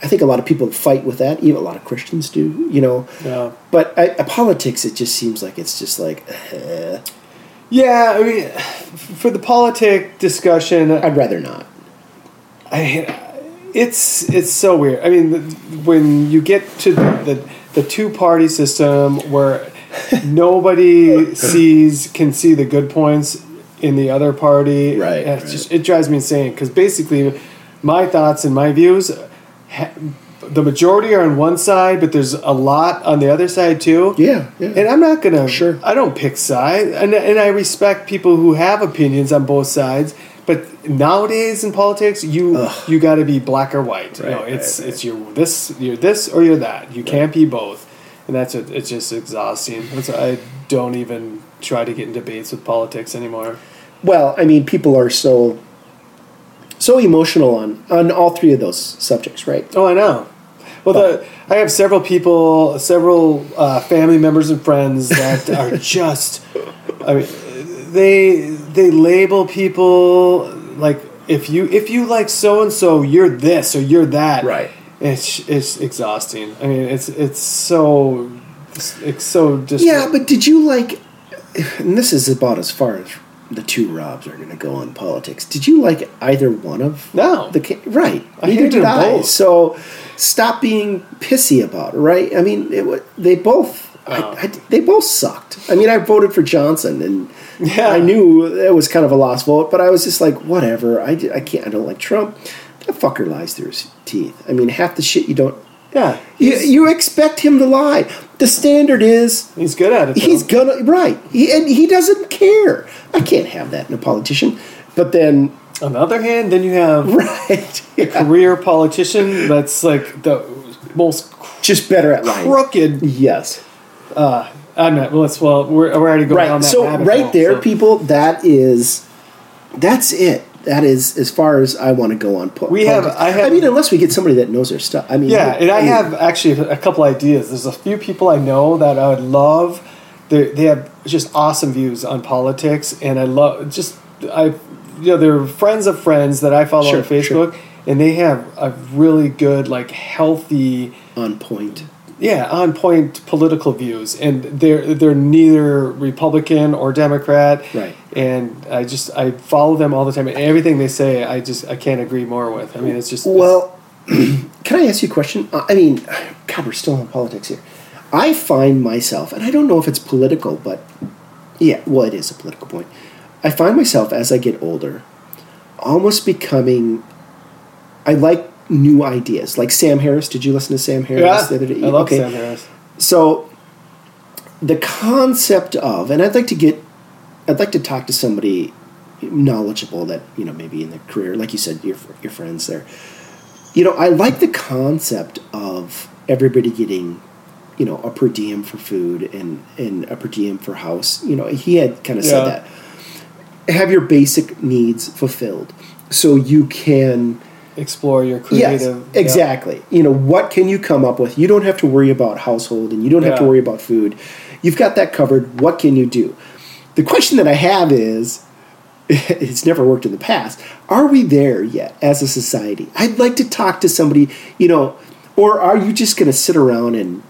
I think a lot of people fight with that. Even a lot of Christians do. You know. yeah. But I, uh, politics, it just seems like it's just like, eh, Yeah, I mean, for the politic discussion, I'd rather not. I, it's it's so weird. I mean, when you get to the the, the two party system where nobody sees can see the good points in the other party, Right, right. just it drives me insane because basically, my thoughts and my views. Ha, the majority are on one side, but there's a lot on the other side too. Yeah, yeah. And I'm not gonna. Sure. I don't pick sides, and and I respect people who have opinions on both sides. But nowadays in politics, you you got to be black or white. you Right, know, it's right, right. it's you're this you're this or you're that. You can't be both, and that's what, it's just exhausting. That's I don't even try to get in debates with politics anymore. Well, I mean, people are so so emotional on on all three of those subjects, right? Oh, I know. Well, the, I have several people, several uh, family members and friends that are just. I mean, they they label people like if you if you like so and so, you're this or you're that. Right. It's it's exhausting. I mean, it's it's so it's so just Yeah, but did you like? And this is about as far as the two Robs are going to go on politics. Did you like either one of No. the right? I Neither did I. both. So stop being pissy about it, right? I mean, it, they both. Oh. I, I, they both sucked. I mean, I voted for Johnson, and Yeah. I knew it was kind of a lost vote, but I was just like, whatever. I, I can't. I don't like Trump. That fucker lies through his teeth. I mean, half the shit you don't. yeah. You, you expect him to lie. The standard is he's good at it. Though. he's gonna right, he, and he doesn't care. I can't have that in a politician. But then, On the other hand, then you have right, a yeah, career politician that's like the most just better at lying. crooked Yes, uh, I'm not. Well, it's, well, we're, we're already going right. that So right hole, there, so- people, that is, that's it. That is as far as I want to go on. Po- We have-. I have- I mean, unless we get somebody that knows their stuff. I mean, Yeah, and I mean, have actually a couple ideas. There's a few people I know that I would love. They they have just awesome views on politics, and I love just I. You know, they're friends of friends that I follow Sure, on Facebook, and they have a really good, like, healthy, on point. Yeah, on point political views, and they're they're neither Republican or Democrat, Right. And I just I follow them all the time, and everything they say, I just I can't agree more with. I mean, it's just Well, can I ask you a question? Uh, I mean, God, we're still in politics here. I find myself, and I don't know if it's political, but yeah, well, it is a political point. I find myself as I get older, almost becoming. I like new ideas, like Sam Harris. Did you listen to Sam Harris yeah, the other day? I love Okay. Sam Harris. So, the concept of, and I'd like to get, I'd like to talk to somebody knowledgeable that you know maybe in their career, like you said, your your friends there. You know, I like the concept of everybody getting, you know, a per diem for food and and a per diem for house. You know, he had kind of said that. Have your basic needs fulfilled, so you can explore your Yes, creative. yeah. exactly. You know, what can you come up with? You don't have to worry about household and you don't have to worry about food. You've got that covered. What can you do? The question that I have is it's never worked in the past. Are we there yet as a society? I'd like to talk to somebody, you know, or are you just going to sit around and,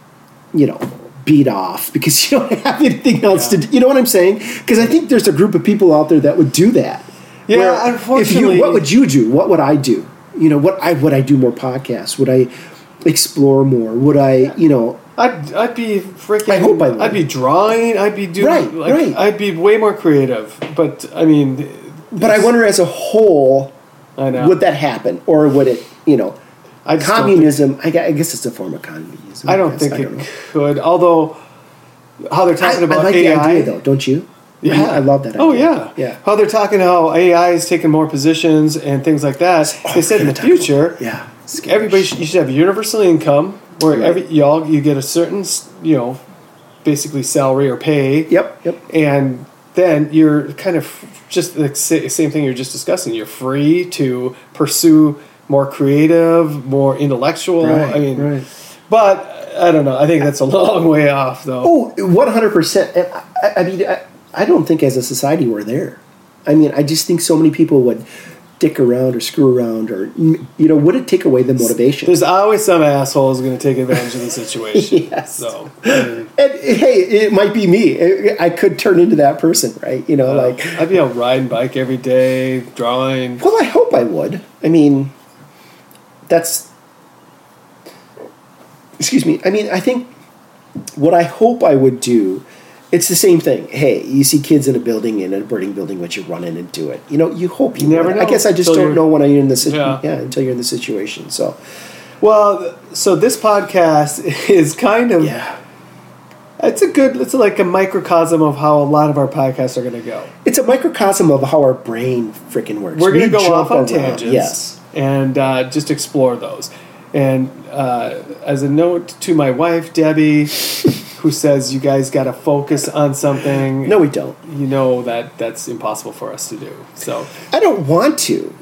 you know, beat off because you don't have anything else Yeah. to do? You know what I'm saying? Because I think there's a group of people out there that would do that. Yeah, Where If unfortunately- you, what would you do? What would I do? You know, what I would I do more podcasts? Would I explore more? Would I, you know, I'd, I'd be freaking. I hope I would. I'd be drawing. I'd be doing. Right, like, right. I'd be way more creative. But I mean, but I wonder as a whole, I know. would that happen, or would it, you know, I communism? I I guess it's a form of communism. I don't guess. think I it don't know. could. Although, how they're talking I, about I like AI. the idea though, don't you? Mean, I love that oh, idea. Oh yeah, yeah. How they're talking how AI is taking more positions and things like that. Oh, they said in the future, Yeah, Scary everybody should, you should have universal income where Right. every y'all you get a certain you know basically salary or pay. Yep, yep. And then you're kind of just the same thing you're just discussing. You're free to pursue more creative, more intellectual. Right, I mean, right. but I don't know. I think that's a long way off, though. Oh, one hundred percent. And I, I mean, I, I don't think as a society we're there. I mean, I just think so many people would dick around or screw around, or you know, would it take away the motivation? There's always some asshole who's going to take advantage of the situation. Yes. So, I mean, And hey, it might be me. I could turn into that person, right? You know, like. I'd be out riding bike every day, drawing. Well, I hope I would. I mean, that's. Excuse me. I mean, I think what I hope I would do. It's the same thing. Hey, you see kids in a building in a burning building, but you run in and do it. You know, you hope you, You never. I guess I just don't know when I'm in the situation. Yeah. Yeah. until you're in the situation. So, Well, so this podcast is kind of yeah, it's a good it's like a microcosm of how a lot of our podcasts are going to go. it's a microcosm of how our brain freaking works. We're going to go off on around. tangents, Yes. and uh, just explore those. And uh, as a note to my wife Debbie, who says you guys got to focus on something. No, we don't. you know that that's impossible for us to do. So I don't want to.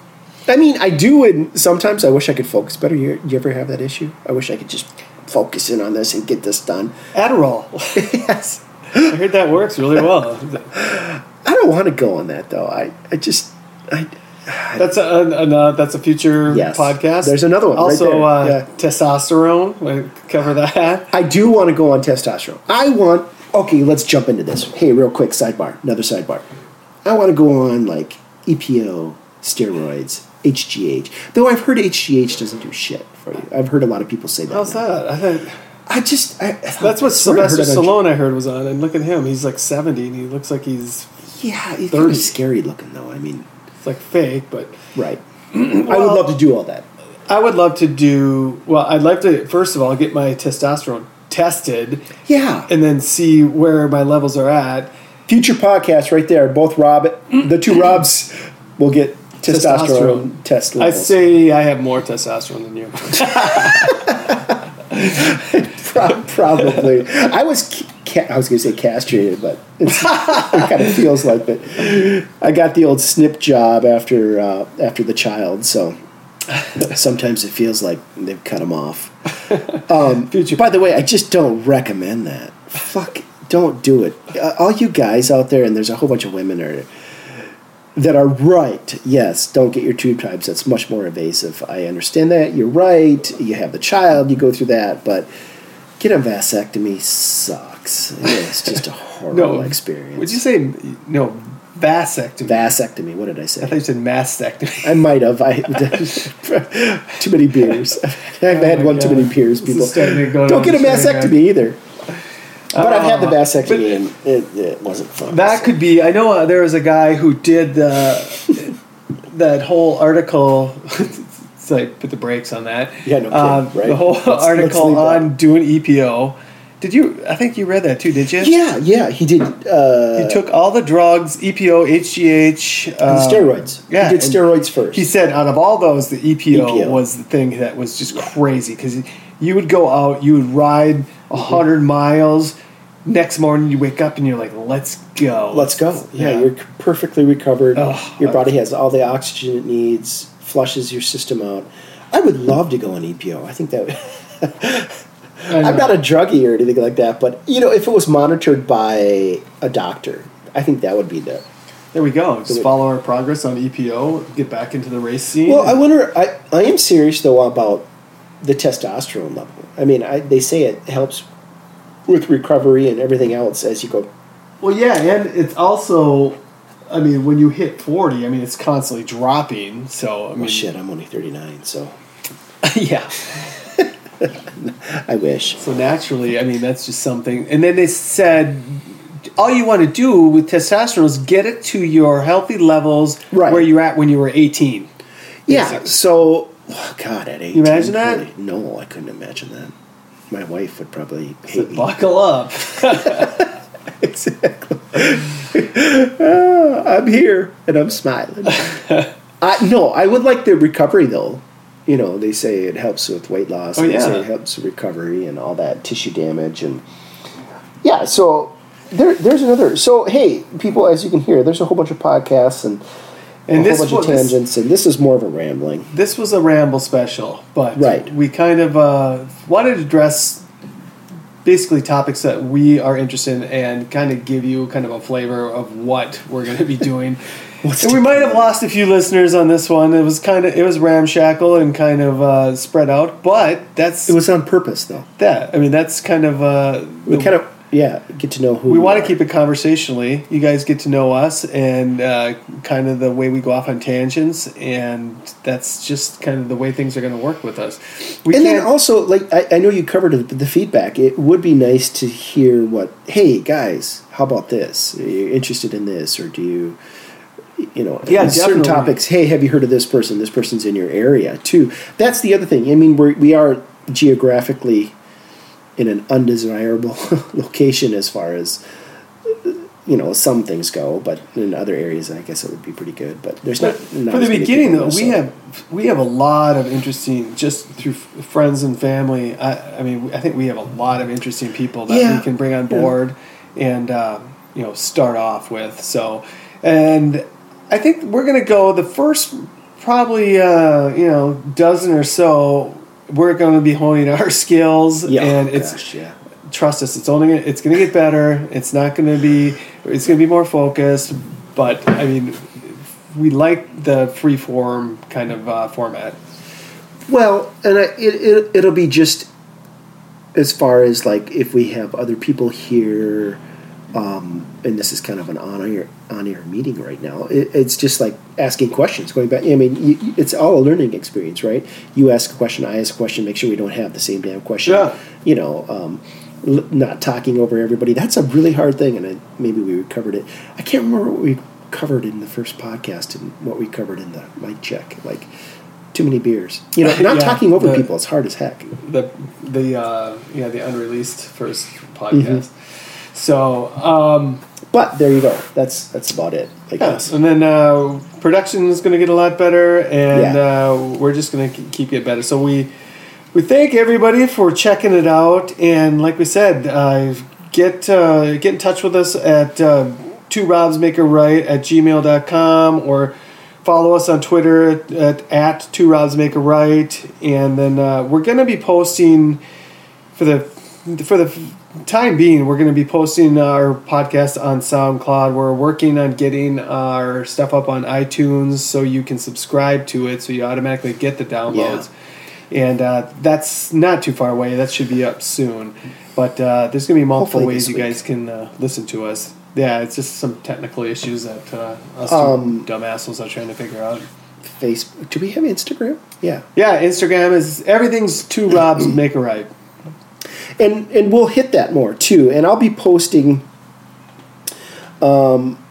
I mean, I do, and sometimes I wish I could focus better. You, you ever have that issue? I wish I could just focus in on this and get this done. Adderall, yes. I heard that works really well. I don't want to go on that though. I, I just, I, That's a, an, uh, that's a future Yes. podcast. There's another one right Also, there. uh, Yeah. testosterone. We cover that. I do want to go on testosterone. I want. Okay, let's jump into this. Hey, real quick sidebar. Another sidebar. I want to go on like EPO, steroids, HGH. Though I've heard HGH doesn't do shit for you. I've heard a lot of people say that. How's now. that? I just. I, I that's what I I heard Sylvester Stallone I heard was on, and look at him. He's like seventy, and he looks like he's Yeah, he's 30. kind of scary looking though. I mean, it's like fake, but right. I would love to do all that. I would love to do. Well, I'd like to first of all get my testosterone tested, Yeah. and then see where my levels are at. Future podcast right there. Both Rob, the two Robs, will get testosterone, Testosterone. test I'd say I have more testosterone than you. Pro- probably. I was ca- I was going to say castrated, but it's, it kind of feels like that. I got the old snip job after uh, after the child, so sometimes it feels like they've cut him off. Um, by the way, I just don't recommend that. Fuck, don't do it. Uh, all you guys out there, and there's a whole bunch of women are that are right. Yes, don't get your tube types. That's much more invasive. I understand that. You're right. You have the child. You go through that, but get a vasectomy sucks. It's just a horrible No experience. Would you say no vasectomy? vasectomy? What did I say? I thought you said mastectomy. I might have. I too many beers. I've had my one too many beers. People starting to go don't get a vasectomy either. But I've had the Oh, vasectomy and it, it wasn't fun. That could be. I know uh, there was a guy who did the that whole article. it's like put the brakes on that. Yeah, no kidding, Um, right? The whole Let's- let's article that. on doing EPO. Did you? I think you read that too. Did you? Yeah, yeah, he did. Uh, He took all the drugs, EPO, HGH, and uh, steroids. yeah, he did steroids first. He said out of all those, the EPO, EPO. was the thing that was just crazy because you would go out, you would ride Mm-hmm. a hundred miles. Next morning, you wake up and you're like, "Let's go, Let's go. Yeah, Yeah. you're perfectly recovered. Oh, your body has all the oxygen it needs, flushes your system out. I would love to go on EPO. I think that. I'm not a druggie or anything like that, but you know, if it was monitored by a doctor, I think that would be the. There we go. Just follow our progress on EPO. Get back into the race scene. Well, I wonder. I I am serious though about the testosterone level. I mean, I, they say it helps with recovery and everything else as you go. Well, yeah, and it's also, I mean, when you hit forty, I mean, it's constantly dropping. So I mean, Well, shit, I'm only 39, so yeah. I wish. So naturally, I mean, that's just something. And then they said, all you want to do with testosterone is get it to your healthy levels Right. where you're at when you were 18. Yeah. So, oh, God, at 18. You imagine that? really- No, I couldn't imagine that. my wife would probably hate me. Buckle up. exactly. Ah, I'm here and I'm smiling. I, no, I would like the recovery though. You know, they say it helps with weight loss. Oh, and they say it helps recovery and all that tissue damage and yeah. So there, there's another. So hey, people, as you can hear, there's a whole bunch of podcasts and, And a this whole bunch was- of tangents, and this is more of a rambling. This was a ramble special, but Right. we kind of uh, wanted to address basically topics that we are interested in and kind of give you kind of a flavor of what we're going to be doing. What's and we might have lost a few listeners on this one. It was kind of it was ramshackle and kind of uh, spread out, but that's It was on purpose though. that. I mean, that's kind of uh, We kind of yeah get to know who we want to keep it conversationally. You guys get to know us and uh, kind of the way we go off on tangents, and that's just kind of the way things are going to work with us. We and then also like I, I know you covered the, the feedback it would be nice to hear what hey guys how about this are you interested in this or do you you know Yeah, certain topics hey have you heard of this person this person's in your area too that's the other thing i mean we're, we are geographically in an undesirable location as far as you know some things go but in other areas i guess it would be pretty good but there's not, not for the beginning though, we have we have a lot of interesting just through f- friends and family. I, I mean, I think we have a lot of interesting people that Yeah. we can bring on Yeah. board and um, you know start off with. So, and I think we're gonna go the first probably uh, you know dozen or so. We're going to be honing our skills, yeah and oh, it's gosh, yeah trust us it's only it's going to get better it's not going to be it's going to be more focused but i mean we like the free form kind of uh, format Well, and I, it, it it'll be just as far as like if we have other people here, um, and this is kind of an on air on air meeting right now. It, it's just like asking questions, going back. I mean, you, it's all a learning experience, right? You ask a question, I ask a question. Make sure we don't have the same damn question. Yeah. You know, um, l- not talking over everybody. That's a really hard thing, and I, maybe we covered it. I can't remember what we covered in the first podcast and what we covered in the mic check. Like too many beers. You know, not Yeah, talking over the- people It's hard as heck. the the uh, yeah the unreleased first podcast so um, But there you go. That's that's about it. I yeah. and then uh, production is going to get a lot better and Yeah. uh, we're just going to keep it better so we we thank everybody for checking it out and like we said uh, get uh, get in touch with us at uh, two robs make a right at gmail.com or follow us on twitter at, at, at two robs make a right and then uh, we're going to be posting for the for the time being we're going to be posting our podcast on soundcloud. We're working on getting our stuff up on itunes so you can subscribe to it so you automatically get the downloads. And uh, that's not too far away. That should be up soon. But uh, there's going to be multiple Hopefully ways you guys can uh, listen to us. Yeah it's just some technical issues that uh, us Um, dumb assholes are trying to figure out. Facebook. Do we have Instagram? Yeah. yeah instagram is everything's two robs make a right and and we'll hit that more too. And I'll be posting. Um,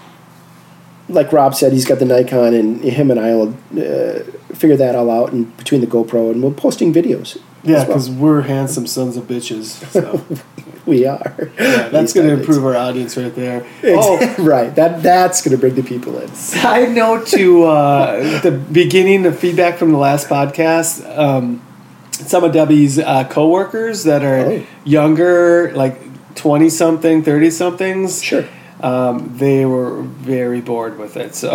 like Rob said, he's got the Nikon, and him and I will uh, figure that all out. And between the GoPro, and we're posting videos. yeah as well. because we're handsome sons of bitches so we are. Yeah, that's going to improve our audience right there. Oh, right. That that's going to bring the people in. side note to uh, the beginning, the feedback from the last podcast. Um, some of Debbie's uh, coworkers that are Oh. younger, like twenty something, thirty somethings. Sure. Um, they were very bored with it. So,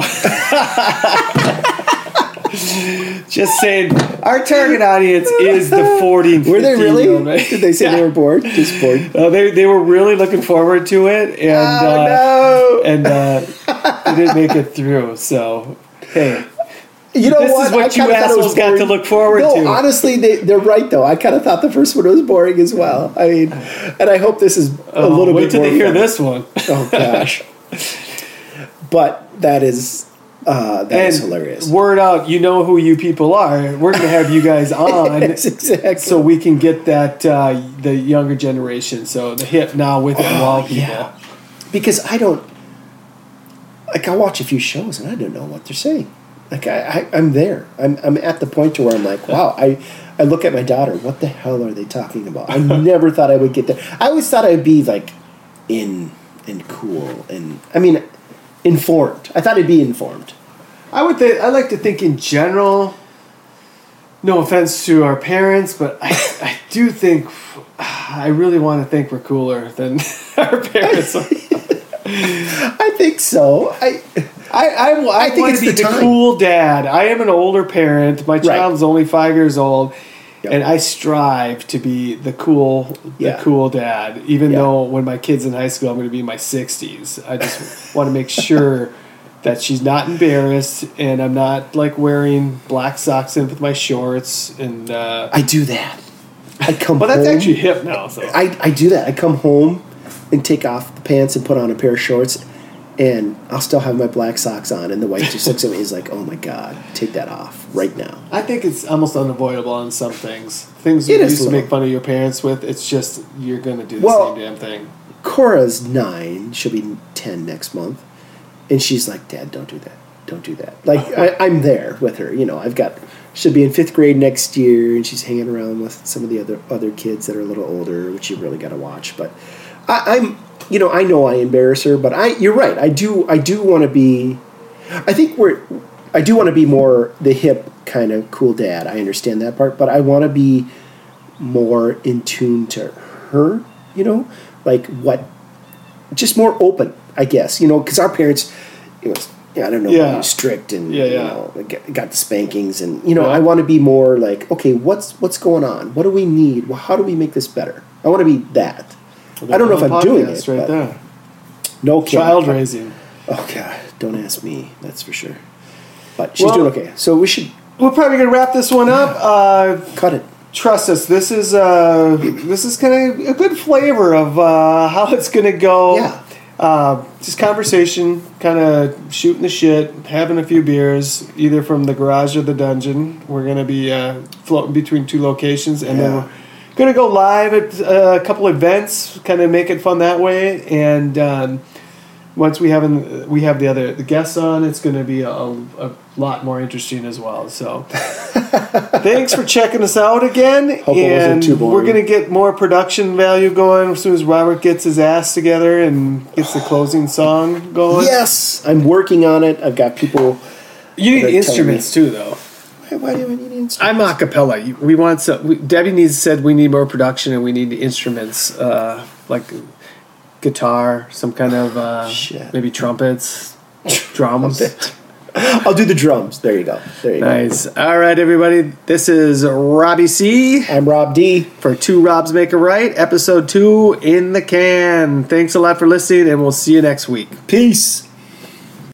just saying, our target audience is the forty. and Were they really? Did they say Yeah. they were bored? Just bored. Uh, they they were really looking forward to it, and uh, oh and uh, they didn't make it through. So hey, no! You know this what? is what I you kinda thought it was assholes got to look forward to. no, to. honestly, they, they're right though. I kind of thought the first one was boring as well. I mean, and I hope this is a Oh, little wait bit till more they hear fun. this one. Oh gosh! but that is uh, that is and hilarious. word out, you know who you people are. We're going to have you guys on. Yes, exactly. So we can get that uh, the younger generation, so the hip now with and while people. Oh, yeah. because I don't like I watch a few shows and I don't know what they're saying. Like I, I I'm there. I'm I'm at the point to where I'm like, wow. I I look at my daughter. What the hell are they talking about? I never thought I would get there. I always thought I'd be like in and cool and I mean informed. I thought I'd be informed. I would think I like to think in general. No offense to our parents, but I, I do think I really want to think we're cooler than our parents. I think so. I I, I, I, I think want it's to be the the, cool dad. I am an older parent. My child's only five years old, Yep. and I strive to be the cool, Yeah. the cool dad. Even Yeah. though when my kid's in high school, I'm going to be in my sixties. I just want to make sure that she's not embarrassed, and I'm not like wearing black socks in with my shorts. And uh, I do that. I come. but that's home, actually hip now. So I, I do that. I come home and take off the pants and put on a pair of shorts, and I'll still have my black socks on. And the wife just looks at me and is like, "Oh my god, take that off right now." I think it's almost unavoidable on some things. Things you used to make fun of your parents with. It's just you're going to do the Well- same damn thing. Cora's nine. She'll be ten next month, and she's like, "Dad, don't do that. Don't do that." Like I, I'm there with her. You know, I've got. She'll be in fifth grade next year, and she's hanging around with some of the other other kids that are a little older, which you really got to watch. But I, I'm, you know, I know I embarrass her, but I, you're right. I do, I do want to be. I think we're. I do want to be more the hip kind of cool dad. I understand that part, but I want to be more in tune to her. You know, like what just more open, I guess. You know, because our parents, it was, yeah, I don't know, Yeah. strict and Yeah, you know, got, got the spankings, and you know, Yeah. I want to be more like, okay, what's what's going on? What do we need? Well, how do we make this better? I want to be that. I don't know if I'm doing it, right there. no kidding. Child raising. Oh God, don't ask me. That's for sure. But she's Well- doing okay, so we should We're probably gonna wrap this one up. Uh, cut it. trust us. This is uh, this is kind of a good flavor of uh, how it's gonna go. Yeah. Uh, just conversation, kind of shooting the shit, having a few beers, either from the garage or the dungeon. We're gonna be uh, floating between two locations, and then Yeah. we're gonna go live at uh, a couple events, kind of make it fun that way. And um, once we have an, we have the other the guests on, it's gonna be a, a lot more interesting as well. So. Thanks for checking us out again. Hope it wasn't and too boring. we're gonna get more production value going as soon as Robert gets his ass together and gets the closing song going. Yes, I'm working on it. I've got people. you need instruments too, though. Why, why do I need instruments? I'm a cappella. We want some. We, Debbie needs said we need more production and we need instruments uh, like guitar, some kind of uh, maybe trumpets, drums. I'll do the drums. There you go. There you Nice. All right, everybody. This is Robbie C. go. I'm Rob D. for Two Robs Make a Right, episode two in the can. Thanks a lot for listening, and we'll see you next week. Peace.